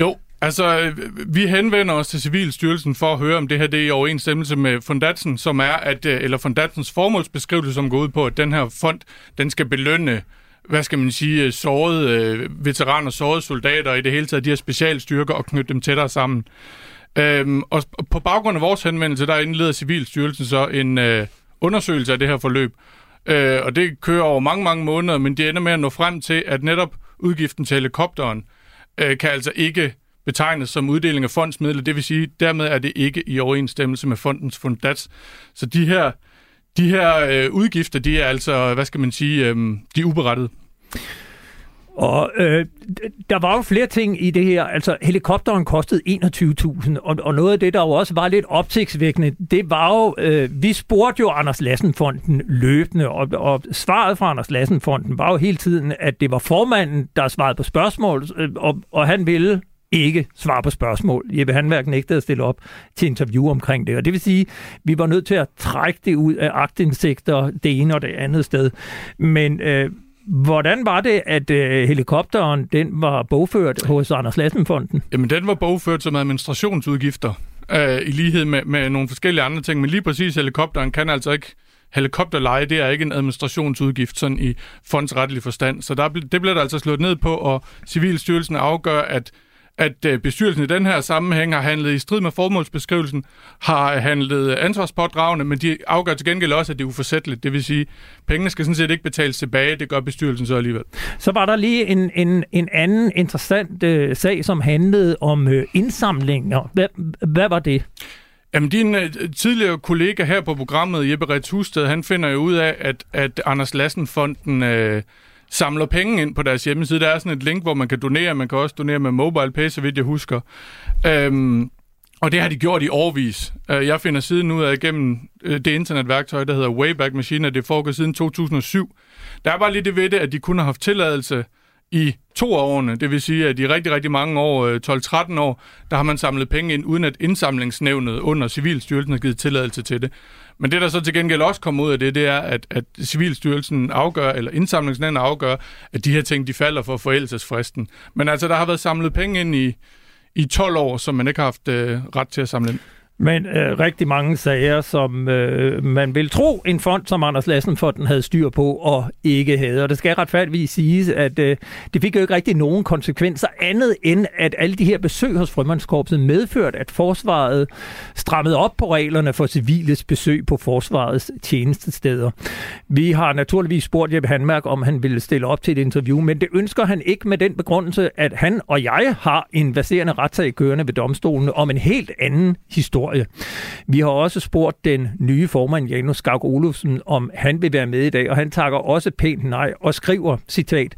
Jo, altså øh, vi henvender os til Civilstyrelsen for at høre, om det her det er i overensstemmelse med fondatsen, som er, at, øh, eller fondatsens formålsbeskrivelse, som går ud på, at den her fond, den skal belønne hvad skal man sige, øh, sårede øh, veteraner, sårede soldater, i det hele taget de her specialstyrker, og knytte dem tættere sammen. Øhm, og på baggrund af vores henvendelse, der indleder Civilstyrelsen så en øh, undersøgelse af det her forløb. Øh, og det kører over mange, mange måneder, men de ender med at nå frem til, at netop udgiften til helikopteren øh, kan altså ikke betegnes som uddeling af fondsmidler. Det vil sige, dermed er det ikke i overensstemmelse med fondens fundats. Så de her, de her øh, udgifter, de er altså, hvad skal man sige, øh, de er uberettede. Og øh, der var jo flere ting i det her. Altså, helikopteren kostede 21.000, og, og noget af det, der jo også var lidt opsigtsvækkende, det var jo, øh, vi spurgte jo Anders Lassen-fonden løbende, og, og svaret fra Anders Lassen-fonden var jo hele tiden, at det var formanden, der svarede på spørgsmål, øh, og, og han ville ikke svare på spørgsmål. Jeppe Handværk nægtede at stille op til interview omkring det. Og det vil sige, at vi var nødt til at trække det ud af agtindsigter det ene og det andet sted. Men øh, hvordan var det, at øh, helikopteren den var bogført hos Anders Lassen-fonden? Jamen, den var bogført som administrationsudgifter, øh, i lighed med, med nogle forskellige andre ting. Men lige præcis helikopteren kan altså ikke helikopterleje, det er ikke en administrationsudgift sådan i fondsretlig forstand. Så der, det blev der altså slået ned på, og Civilstyrelsen afgør, at at øh, bestyrelsen i den her sammenhæng har handlet i strid med formålsbeskrivelsen, har handlet ansvarspådragende, men de afgør til gengæld også, at det er uforsætteligt. Det vil sige, at pengene skal sådan set ikke betales tilbage, det gør bestyrelsen så alligevel. Så var der lige en, en, en anden interessant øh, sag, som handlede om øh, indsamlinger. Hvad, hvad var det? Jamen, din øh, tidligere kollega her på programmet, Jeppe Rets Husted, han finder jo ud af, at, at Anders Lassen-fonden øh, samler penge ind på deres hjemmeside. Der er sådan et link, hvor man kan donere. Man kan også donere med mobile pay, så vidt jeg husker. Øhm, og det har de gjort i årvis. Øh, Jeg finder siden ud af igennem øh, det internetværktøj, der hedder Wayback Machine, og det foregår siden 2007. Der er bare lige det ved det, at de kun har haft tilladelse i to af årene. Det vil sige, at i rigtig, rigtig mange år, øh, 12-13 år, der har man samlet penge ind, uden at indsamlingsnævnet under Civilstyrelsen har givet tilladelse til det. Men det, der så til gengæld også kommer ud af det, det er, at, at Civilstyrelsen afgør, eller indsamlingsnævnet afgør, at de her ting, de falder for forældelsesfristen. Men altså, der har været samlet penge ind i, i 12 år, som man ikke har haft øh, ret til at samle ind. Men øh, rigtig mange sager, som øh, man vil tro, en fond som Anders Lassen-fonden havde styr på og ikke havde. Og det skal retfærdigvis siges, at øh, det fik jo ikke rigtig nogen konsekvenser andet end, at alle de her besøg hos Frømandskorpset medførte, at forsvaret strammede op på reglerne for civiles besøg på forsvarets tjenestesteder. Vi har naturligvis spurgt Jeppe Hanmark, om han ville stille op til et interview, men det ønsker han ikke med den begrundelse, at han og jeg har en baserende retssag kørende ved domstolen om en helt anden historie historie. Vi har også spurgt den nye formand, Janus Skak Olufsen, om han vil være med i dag, og han takker også pænt nej og skriver, citat,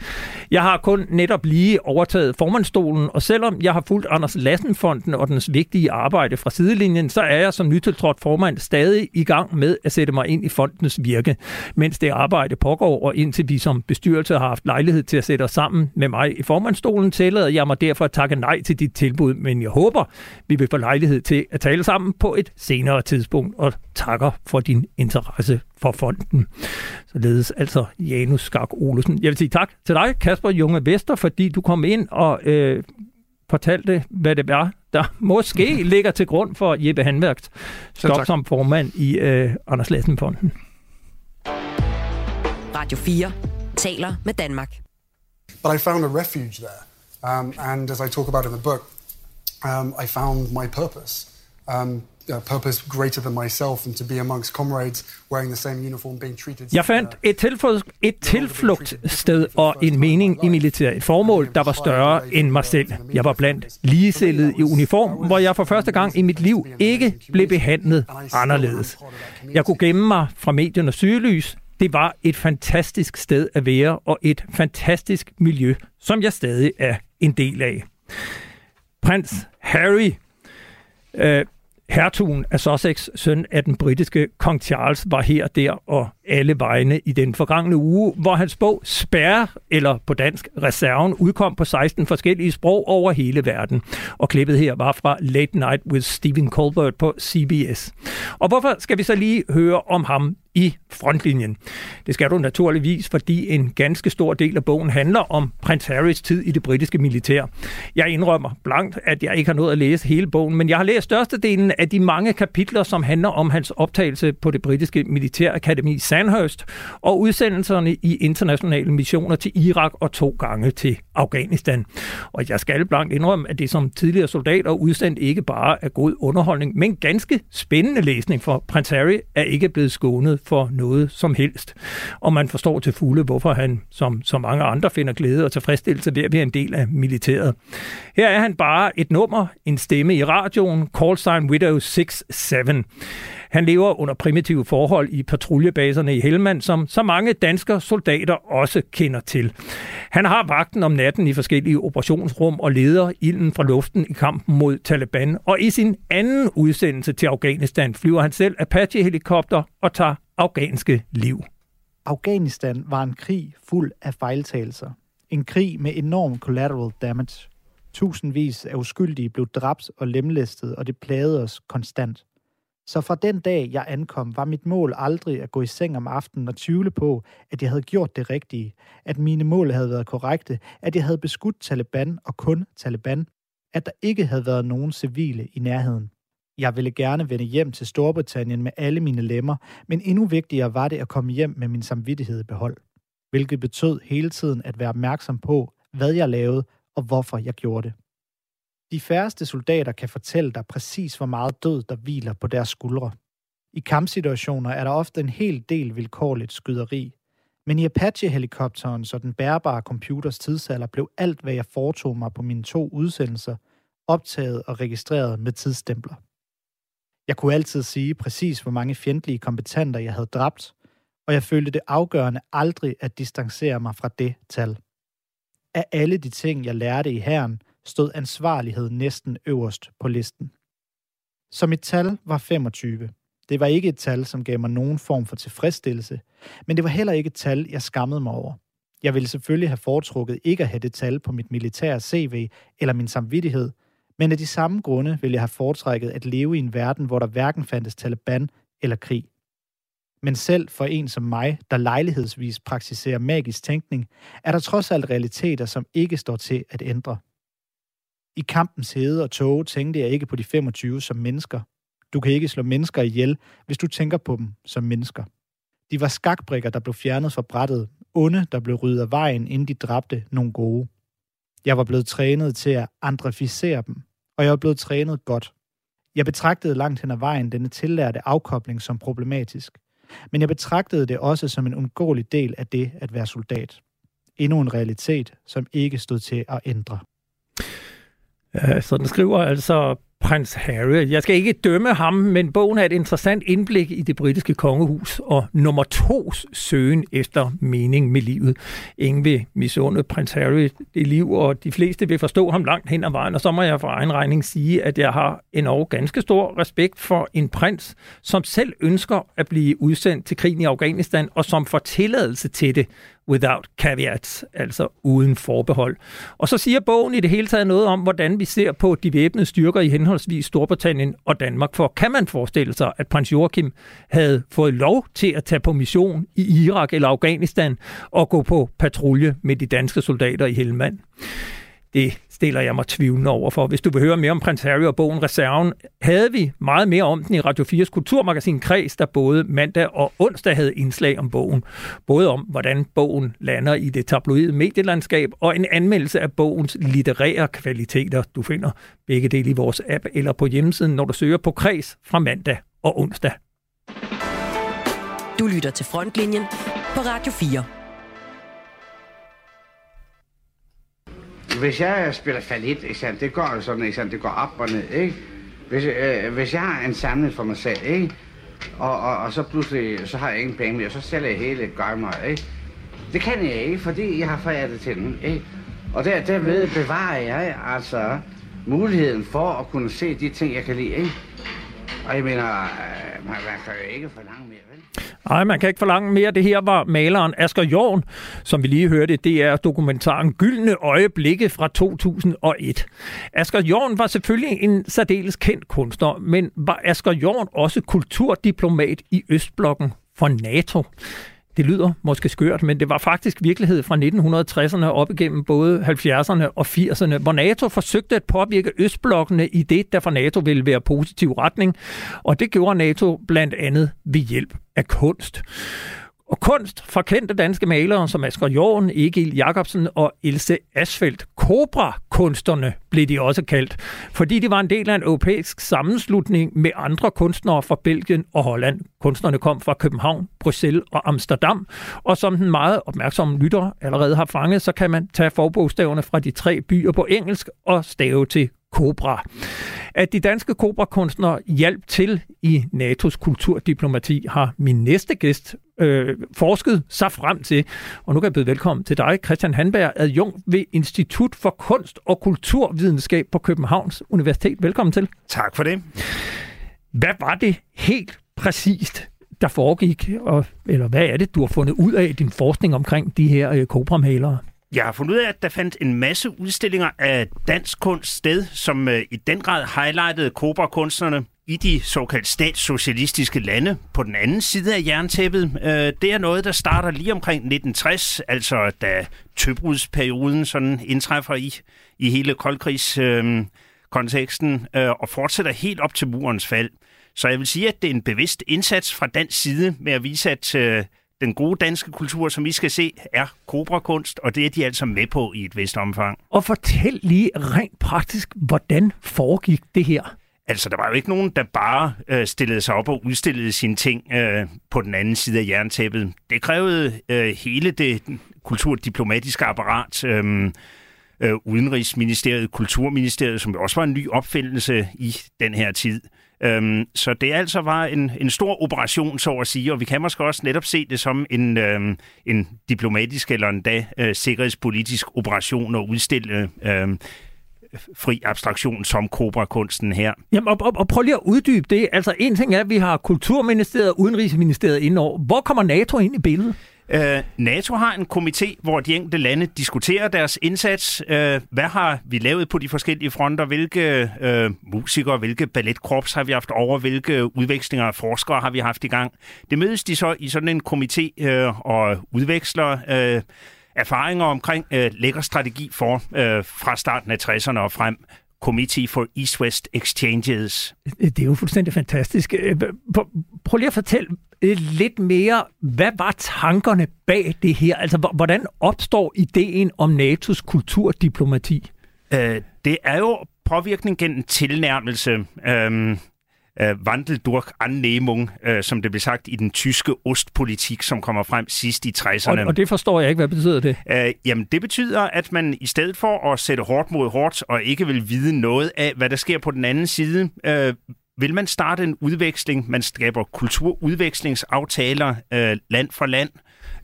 Jeg har kun netop lige overtaget formandstolen, og selvom jeg har fulgt Anders Lassenfonden og dens vigtige arbejde fra sidelinjen, så er jeg som nytiltrådt formand stadig i gang med at sætte mig ind i fondens virke, mens det arbejde pågår, og indtil vi som bestyrelse har haft lejlighed til at sætte os sammen med mig i formandstolen, tillader jeg mig derfor at takke nej til dit tilbud, men jeg håber, vi vil få lejlighed til at tale sammen på et senere tidspunkt, og takker for din interesse for fonden. Således altså Janus Skak Olesen. Jeg vil sige tak til dig, Kasper Junge Vester, fordi du kom ind og øh, fortalte, hvad det var, der måske ligger til grund for Jeppe Handværks stop som formand i øh, Anders Lassen Fonden. Radio 4 taler med Danmark. But I found a refuge there. Um, and as I talk about in the book, um, I found my purpose. Um, a purpose greater than myself and to be amongst comrades wearing the same uniform being treated. Jeg fandt et, tilflugt, et tilflugtssted og en mening i militæret. Et formål, der var større end mig selv. Jeg var blandt ligestillet i uniform, hvor jeg for første gang i mit liv ikke blev behandlet anderledes. Jeg kunne gemme mig fra mediernes sygelys. Det var et fantastisk sted at være og et fantastisk miljø, som jeg stadig er en del af. Prins Harry øh, Hertugen af Sussex, søn af den britiske kong Charles, var her, der og alle vegne i den forgangne uge, hvor hans bog Spærre, eller på dansk Reserven, udkom på 16 forskellige sprog over hele verden. Og klippet her var fra Late Night with Stephen Colbert på CBS. Og hvorfor skal vi så lige høre om ham i frontlinjen. Det skal du naturligvis, fordi en ganske stor del af bogen handler om prins Harrys tid i det britiske militær. Jeg indrømmer blankt, at jeg ikke har nået at læse hele bogen, men jeg har læst størstedelen af de mange kapitler, som handler om hans optagelse på det britiske militærakademi Sandhurst og udsendelserne i internationale missioner til Irak og to gange til Afghanistan. Og jeg skal blankt indrømme, at det som tidligere soldat og udsendt ikke bare er god underholdning, men ganske spændende læsning, for prins Harry er ikke blevet skånet for noget som helst. Og man forstår til fulde, hvorfor han, som så mange andre, finder glæde og tilfredsstillelse ved at være en del af militæret. Her er han bare et nummer, en stemme i radioen, Call Sign Widow 67. Han lever under primitive forhold i patruljebaserne i Helmand, som så mange danske soldater også kender til. Han har vagten om natten i forskellige operationsrum og leder ilden fra luften i kampen mod Taliban. Og i sin anden udsendelse til Afghanistan flyver han selv Apache-helikopter og tager afghanske liv. Afghanistan var en krig fuld af fejltagelser. En krig med enorm collateral damage. Tusindvis af uskyldige blev dræbt og lemlæstet, og det plagede os konstant. Så fra den dag, jeg ankom, var mit mål aldrig at gå i seng om aftenen og tvivle på, at jeg havde gjort det rigtige, at mine mål havde været korrekte, at jeg havde beskudt Taliban og kun Taliban, at der ikke havde været nogen civile i nærheden. Jeg ville gerne vende hjem til Storbritannien med alle mine lemmer, men endnu vigtigere var det at komme hjem med min samvittighed i behold. Hvilket betød hele tiden at være opmærksom på, hvad jeg lavede og hvorfor jeg gjorde det. De færreste soldater kan fortælle dig præcis, hvor meget død, der hviler på deres skuldre. I kampsituationer er der ofte en hel del vilkårligt skyderi. Men i Apache-helikopteren så den bærbare computers tidsalder blev alt, hvad jeg foretog mig på mine to udsendelser, optaget og registreret med tidsstempler. Jeg kunne altid sige præcis, hvor mange fjendtlige kompetenter jeg havde dræbt, og jeg følte det afgørende aldrig at distancere mig fra det tal. Af alle de ting, jeg lærte i herren, stod ansvarlighed næsten øverst på listen. Som et tal var 25. Det var ikke et tal, som gav mig nogen form for tilfredsstillelse, men det var heller ikke et tal, jeg skammede mig over. Jeg ville selvfølgelig have foretrukket ikke at have det tal på mit militære CV eller min samvittighed, men af de samme grunde ville jeg have foretrækket at leve i en verden, hvor der hverken fandtes Taliban eller krig. Men selv for en som mig, der lejlighedsvis praktiserer magisk tænkning, er der trods alt realiteter, som ikke står til at ændre. I kampens hede og tåge tænkte jeg ikke på de 25 som mennesker. Du kan ikke slå mennesker ihjel, hvis du tænker på dem som mennesker. De var skakbrikker, der blev fjernet fra brættet, onde, der blev ryddet af vejen, inden de dræbte nogle gode. Jeg var blevet trænet til at andreficere dem, og jeg var blevet trænet godt. Jeg betragtede langt hen ad vejen denne tillærte afkobling som problematisk, men jeg betragtede det også som en undgåelig del af det at være soldat. Endnu en realitet, som ikke stod til at ændre. Øh, så den skriver altså prins Harry. Jeg skal ikke dømme ham, men bogen er et interessant indblik i det britiske kongehus og nummer tos søgen efter mening med livet. Ingen vil misunde prins Harry det liv, og de fleste vil forstå ham langt hen ad vejen, og så må jeg for egen regning sige, at jeg har en og ganske stor respekt for en prins, som selv ønsker at blive udsendt til krigen i Afghanistan, og som får tilladelse til det without caveats, altså uden forbehold. Og så siger bogen i det hele taget noget om, hvordan vi ser på de væbnede styrker i henholdsvis Storbritannien og Danmark. For kan man forestille sig, at prins Joachim havde fået lov til at tage på mission i Irak eller Afghanistan og gå på patrulje med de danske soldater i Helmand? Det stiller jeg mig tvivlende over for. Hvis du vil høre mere om prins Harry og bogen Reserven, havde vi meget mere om den i Radio 4's kulturmagasin Kreds, der både mandag og onsdag havde indslag om bogen. Både om, hvordan bogen lander i det tabloide medielandskab, og en anmeldelse af bogens litterære kvaliteter. Du finder begge dele i vores app eller på hjemmesiden, når du søger på Kreds fra mandag og onsdag. Du lytter til Frontlinjen på Radio 4. hvis jeg spiller falit, ikke sandt, det går jo sådan, ikke sandt, det går op og ned, ikke? Hvis, øh, hvis jeg har en samling for mig selv, ikke? Og, og, og så pludselig, så har jeg ingen penge mere, så sælger jeg hele gøjmer, ikke? Det kan jeg ikke, fordi jeg har foræret det til den, ikke? Og der, derved bevarer jeg altså muligheden for at kunne se de ting, jeg kan lide, ikke? Og jeg mener, øh, man, man kan jo ikke forlange mere. Nej, man kan ikke forlange mere. Det her var maleren Asger Jorn, som vi lige hørte. Det er dokumentaren Gyldne Øjeblikke fra 2001. Asger Jorn var selvfølgelig en særdeles kendt kunstner, men var Asger Jorn også kulturdiplomat i Østblokken for NATO? Det lyder måske skørt, men det var faktisk virkelighed fra 1960'erne op igennem både 70'erne og 80'erne, hvor NATO forsøgte at påvirke Østblokkene i det, der for NATO ville være positiv retning, og det gjorde NATO blandt andet ved hjælp af kunst. Og kunst fra kendte danske malere som Asger Jorn, Egil Jacobsen og Ilse Asfeldt. Cobra-kunstnerne blev de også kaldt, fordi de var en del af en europæisk sammenslutning med andre kunstnere fra Belgien og Holland. Kunstnerne kom fra København, Bruxelles og Amsterdam, og som den meget opmærksomme lytter allerede har fanget, så kan man tage forbogstaverne fra de tre byer på engelsk og stave til Cobra. At de danske Cobra-kunstnere hjalp til i NATO's kulturdiplomati, har min næste gæst øh, forsket sig frem til. Og nu kan jeg byde velkommen til dig, Christian Hanberg, adjunkt ved Institut for Kunst og Kulturvidenskab på Københavns Universitet. Velkommen til. Tak for det. Hvad var det helt præcist, der foregik, og, eller hvad er det, du har fundet ud af i din forskning omkring de her øh, Cobra-malere? Jeg har fundet ud af, at der fandt en masse udstillinger af dansk kunst sted, som øh, i den grad highlightede Cobra-kunstnerne i de såkaldt statssocialistiske lande på den anden side af jerntæppet. Øh, det er noget, der starter lige omkring 1960, altså da tøbrudsperioden sådan indtræffer i, i hele koldkrigskonteksten, øh, øh, og fortsætter helt op til murens fald. Så jeg vil sige, at det er en bevidst indsats fra dansk side med at vise, at øh, den gode danske kultur, som vi skal se, er kobrakunst, og det er de altså med på i et vist omfang. Og fortæl lige rent praktisk, hvordan foregik det her? Altså, der var jo ikke nogen, der bare øh, stillede sig op og udstillede sine ting øh, på den anden side af jerntæppet. Det krævede øh, hele det kulturdiplomatiske apparat, øh, øh, Udenrigsministeriet, Kulturministeriet, som også var en ny opfindelse i den her tid. Øhm, så det altså var en, en stor operation, så at sige, og vi kan måske også netop se det som en, øhm, en diplomatisk eller endda øh, sikkerhedspolitisk operation at udstille øhm, fri abstraktion som Cobra-kunsten her. Jamen, og, og, og prøv lige at uddybe det. Altså, en ting er, at vi har Kulturministeriet og Udenrigsministeriet indover. Hvor kommer NATO ind i billedet? Uh, NATO har en komité, hvor de enkelte lande diskuterer deres indsats. Uh, hvad har vi lavet på de forskellige fronter? Hvilke uh, musikere, hvilke balletkorps har vi haft over? Hvilke udvekslinger af forskere har vi haft i gang? Det mødes de så i sådan en komité uh, og udveksler uh, erfaringer omkring uh, lækker strategi for uh, fra starten af 60'erne og frem. Committee for East-West Exchanges. Det er jo fuldstændig fantastisk. Prøv lige at fortælle lidt mere, hvad var tankerne bag det her? Altså, hvordan opstår ideen om NATO's kulturdiplomati? Øh, det er jo påvirkning gennem tilnærmelse. Øhm, øh, Wandel durch Annehmung, øh, som det blev sagt i den tyske ostpolitik, som kommer frem sidst i 60'erne. Og, og det forstår jeg ikke. Hvad betyder det? Øh, jamen, det betyder, at man i stedet for at sætte hårdt mod hårdt, og ikke vil vide noget af, hvad der sker på den anden side, øh, vil man starte en udveksling. Man skaber kulturudvekslingsaftaler øh, land for land,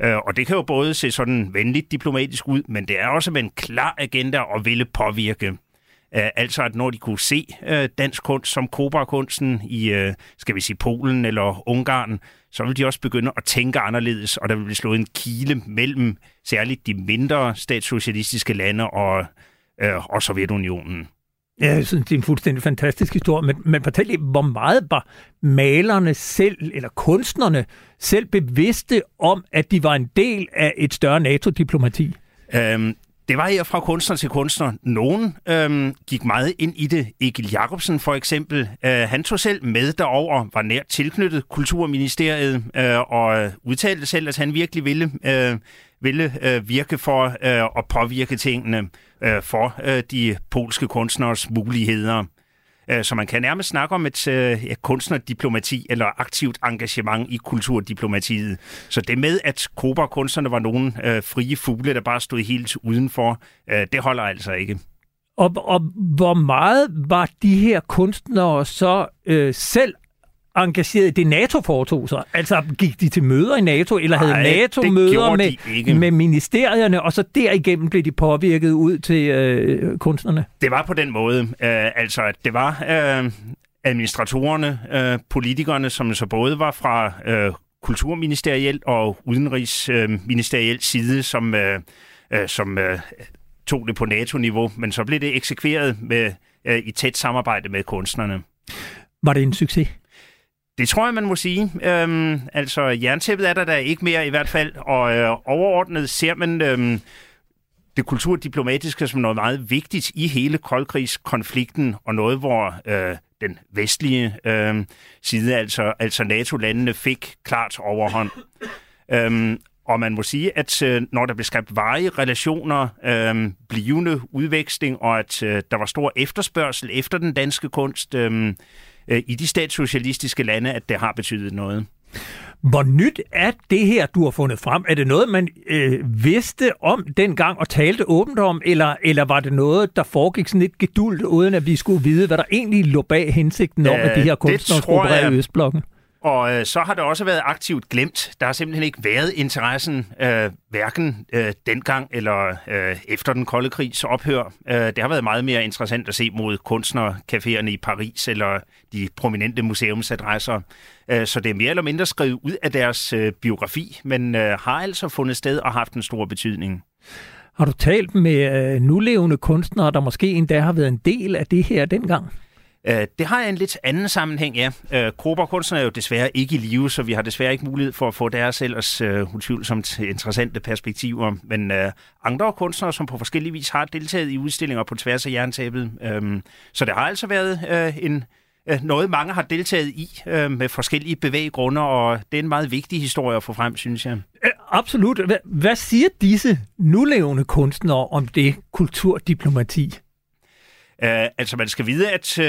øh, og det kan jo både se sådan venligt diplomatisk ud, men det er også med en klar agenda at ville påvirke. Uh, altså at når de kunne se uh, dansk kunst som Cobra-kunsten i, uh, skal vi sige, Polen eller Ungarn, så vil de også begynde at tænke anderledes, og der vil blive slået en kile mellem særligt de mindre statssocialistiske lande og, og Sovjetunionen. Ja, jeg synes, det er en fuldstændig fantastisk historie, men, men fortæl lige, hvor meget var malerne selv, eller kunstnerne selv bevidste om, at de var en del af et større NATO-diplomati? Um, det var her fra kunstner til kunstner. Nogen øhm, gik meget ind i det. Egil Jacobsen for eksempel, øh, han tog selv med derover, var nært tilknyttet Kulturministeriet øh, og øh, udtalte selv, at han virkelig ville, øh, ville øh, virke for øh, at påvirke tingene øh, for øh, de polske kunstners muligheder. Øh, så man kan nærmest snakke om et øh, ja, kunstnerdiplomati eller aktivt engagement i kulturdiplomatiet. Så det med, at Cobra-kunstnerne var nogle øh, frie fugle, der bare stod helt udenfor, det holder altså ikke. Og, og hvor meget var de her kunstnere så øh, selv engageret det, NATO foretog sig? Altså, gik de til møder i NATO, eller havde Nej, NATO møder med, med ministerierne, og så derigennem blev de påvirket ud til øh, kunstnerne? Det var på den måde. Uh, altså, at det var uh, administratorerne, uh, politikerne, som så både var fra uh, kulturministerielt og udenrigsministerielt side, som, uh, uh, som uh, tog det på NATO-niveau, men så blev det eksekveret med, uh, i tæt samarbejde med kunstnerne. Var det en succes? Det tror jeg, man må sige. Øhm, altså, jerntæppet er der da ikke mere i hvert fald, og øh, overordnet ser man øhm, det kulturdiplomatiske som noget meget vigtigt i hele koldkrigskonflikten, og noget, hvor øh, den vestlige øh, side, altså, altså NATO-landene, fik klart overhånd. Øhm, og man må sige, at øh, når der blev skabt varige relationer, øh, blivende udveksling, og at øh, der var stor efterspørgsel efter den danske kunst, øh, i de statssocialistiske lande, at det har betydet noget. Hvor nyt er det her, du har fundet frem? Er det noget, man øh, vidste om dengang og talte åbent om, eller, eller var det noget, der foregik sådan lidt gedult, uden at vi skulle vide, hvad der egentlig lå bag hensigten om, at de her kunstnere skulle i Østblokken? Og øh, så har det også været aktivt glemt. Der har simpelthen ikke været interessen, øh, hverken øh, dengang eller øh, efter den kolde krigs ophør. Øh, det har været meget mere interessant at se mod kunstnercaféerne i Paris eller de prominente museumsadresser. Øh, så det er mere eller mindre skrevet ud af deres øh, biografi, men øh, har altså fundet sted og haft en stor betydning. Har du talt med øh, nulevende kunstnere, der måske endda har været en del af det her dengang? Øh, det har en lidt anden sammenhæng, ja. Øh, Kunstnere er jo desværre ikke i live, så vi har desværre ikke mulighed for at få deres ellers uh, utvivlsomt interessante perspektiver. Men uh, andre kunstnere, som på forskellige vis har deltaget i udstillinger på tværs af jerntabet. Um, så det har altså været uh, en uh, noget, mange har deltaget i uh, med forskellige bevæggrunde, og det er en meget vigtig historie at få frem, synes jeg. Absolut. Hvad, hvad siger disse nulevende kunstnere om det kulturdiplomati? Uh, altså man skal vide, at uh,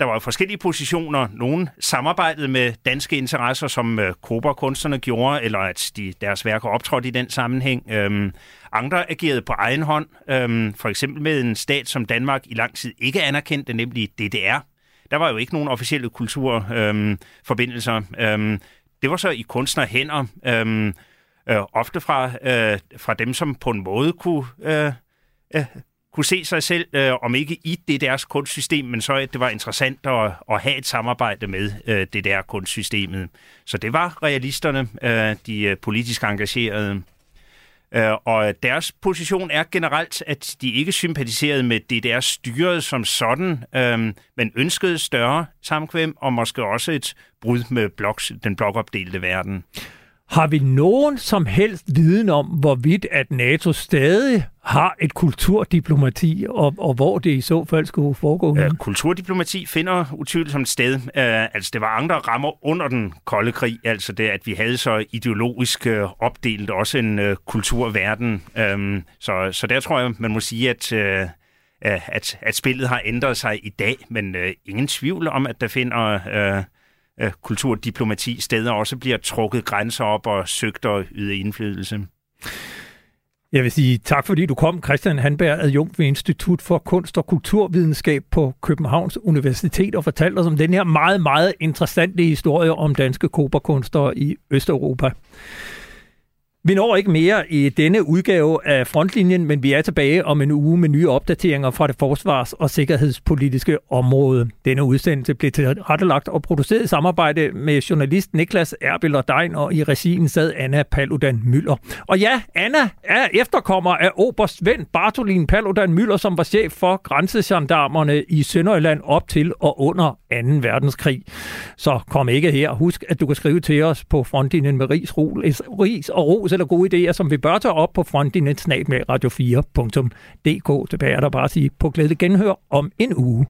der var forskellige positioner. Nogle samarbejdede med danske interesser, som øh, uh, Cobra-kunstnerne gjorde, eller at de, deres værker optrådte i den sammenhæng. Øhm, andre agerede på egen hånd, øhm, for eksempel med en stat, som Danmark i lang tid ikke anerkendte, nemlig DDR. Der var jo ikke nogen officielle kulturforbindelser. Øhm, um, øhm, det var så i kunstnerhænder, øhm, øh, ofte fra, øh, fra dem, som på en måde kunne... Øh, øh, kunne se sig selv, øh, om ikke i det deres kunstsystem, men så at det var interessant at, at have et samarbejde med øh, det der kunstsystemet. Så det var realisterne, øh, de øh, politisk engagerede. Øh, og deres position er generelt, at de ikke sympatiserede med det der styret som sådan, øh, men ønskede større samkvem og måske også et brud med bloks, den blokopdelte verden. Har vi nogen som helst viden om, hvorvidt at NATO stadig har et kulturdiplomati, og, og hvor det i så fald skulle foregå? Ja, kulturdiplomati finder utvivlsomt sted. Uh, altså, det var andre rammer under den kolde krig, altså det, at vi havde så ideologisk uh, opdelt også en uh, kulturverden. Um, så, så der tror jeg, man må sige, at, uh, at, at spillet har ændret sig i dag, men øh, ingen tvivl om, at der finder øh, øh, kulturdiplomati steder også bliver trukket grænser op og søgt at yde indflydelse. Jeg vil sige tak, fordi du kom, Christian Hanberg, adjunkt ved Institut for Kunst og Kulturvidenskab på Københavns Universitet, og fortalte os om den her meget, meget interessante historie om danske koperkunstnere i Østeuropa. Vi når ikke mere i denne udgave af Frontlinjen, men vi er tilbage om en uge med nye opdateringer fra det forsvars- og sikkerhedspolitiske område. Denne udsendelse blev tilrettelagt og produceret i samarbejde med journalist Niklas Erbil og Dein, og i regien sad Anna Paludan Møller. Og ja, Anna er efterkommer af Oberst Svend Bartolin Paludan Møller, som var chef for grænsegendarmerne i Sønderjylland op til og under 2. verdenskrig. Så kom ikke her. Husk, at du kan skrive til os på frontlinjen med ris, ris og ros eller gode idéer, som vi bør tage op på frontlinjen snat med radio4.dk. Tilbage er der bare at sige på glæde genhør om en uge.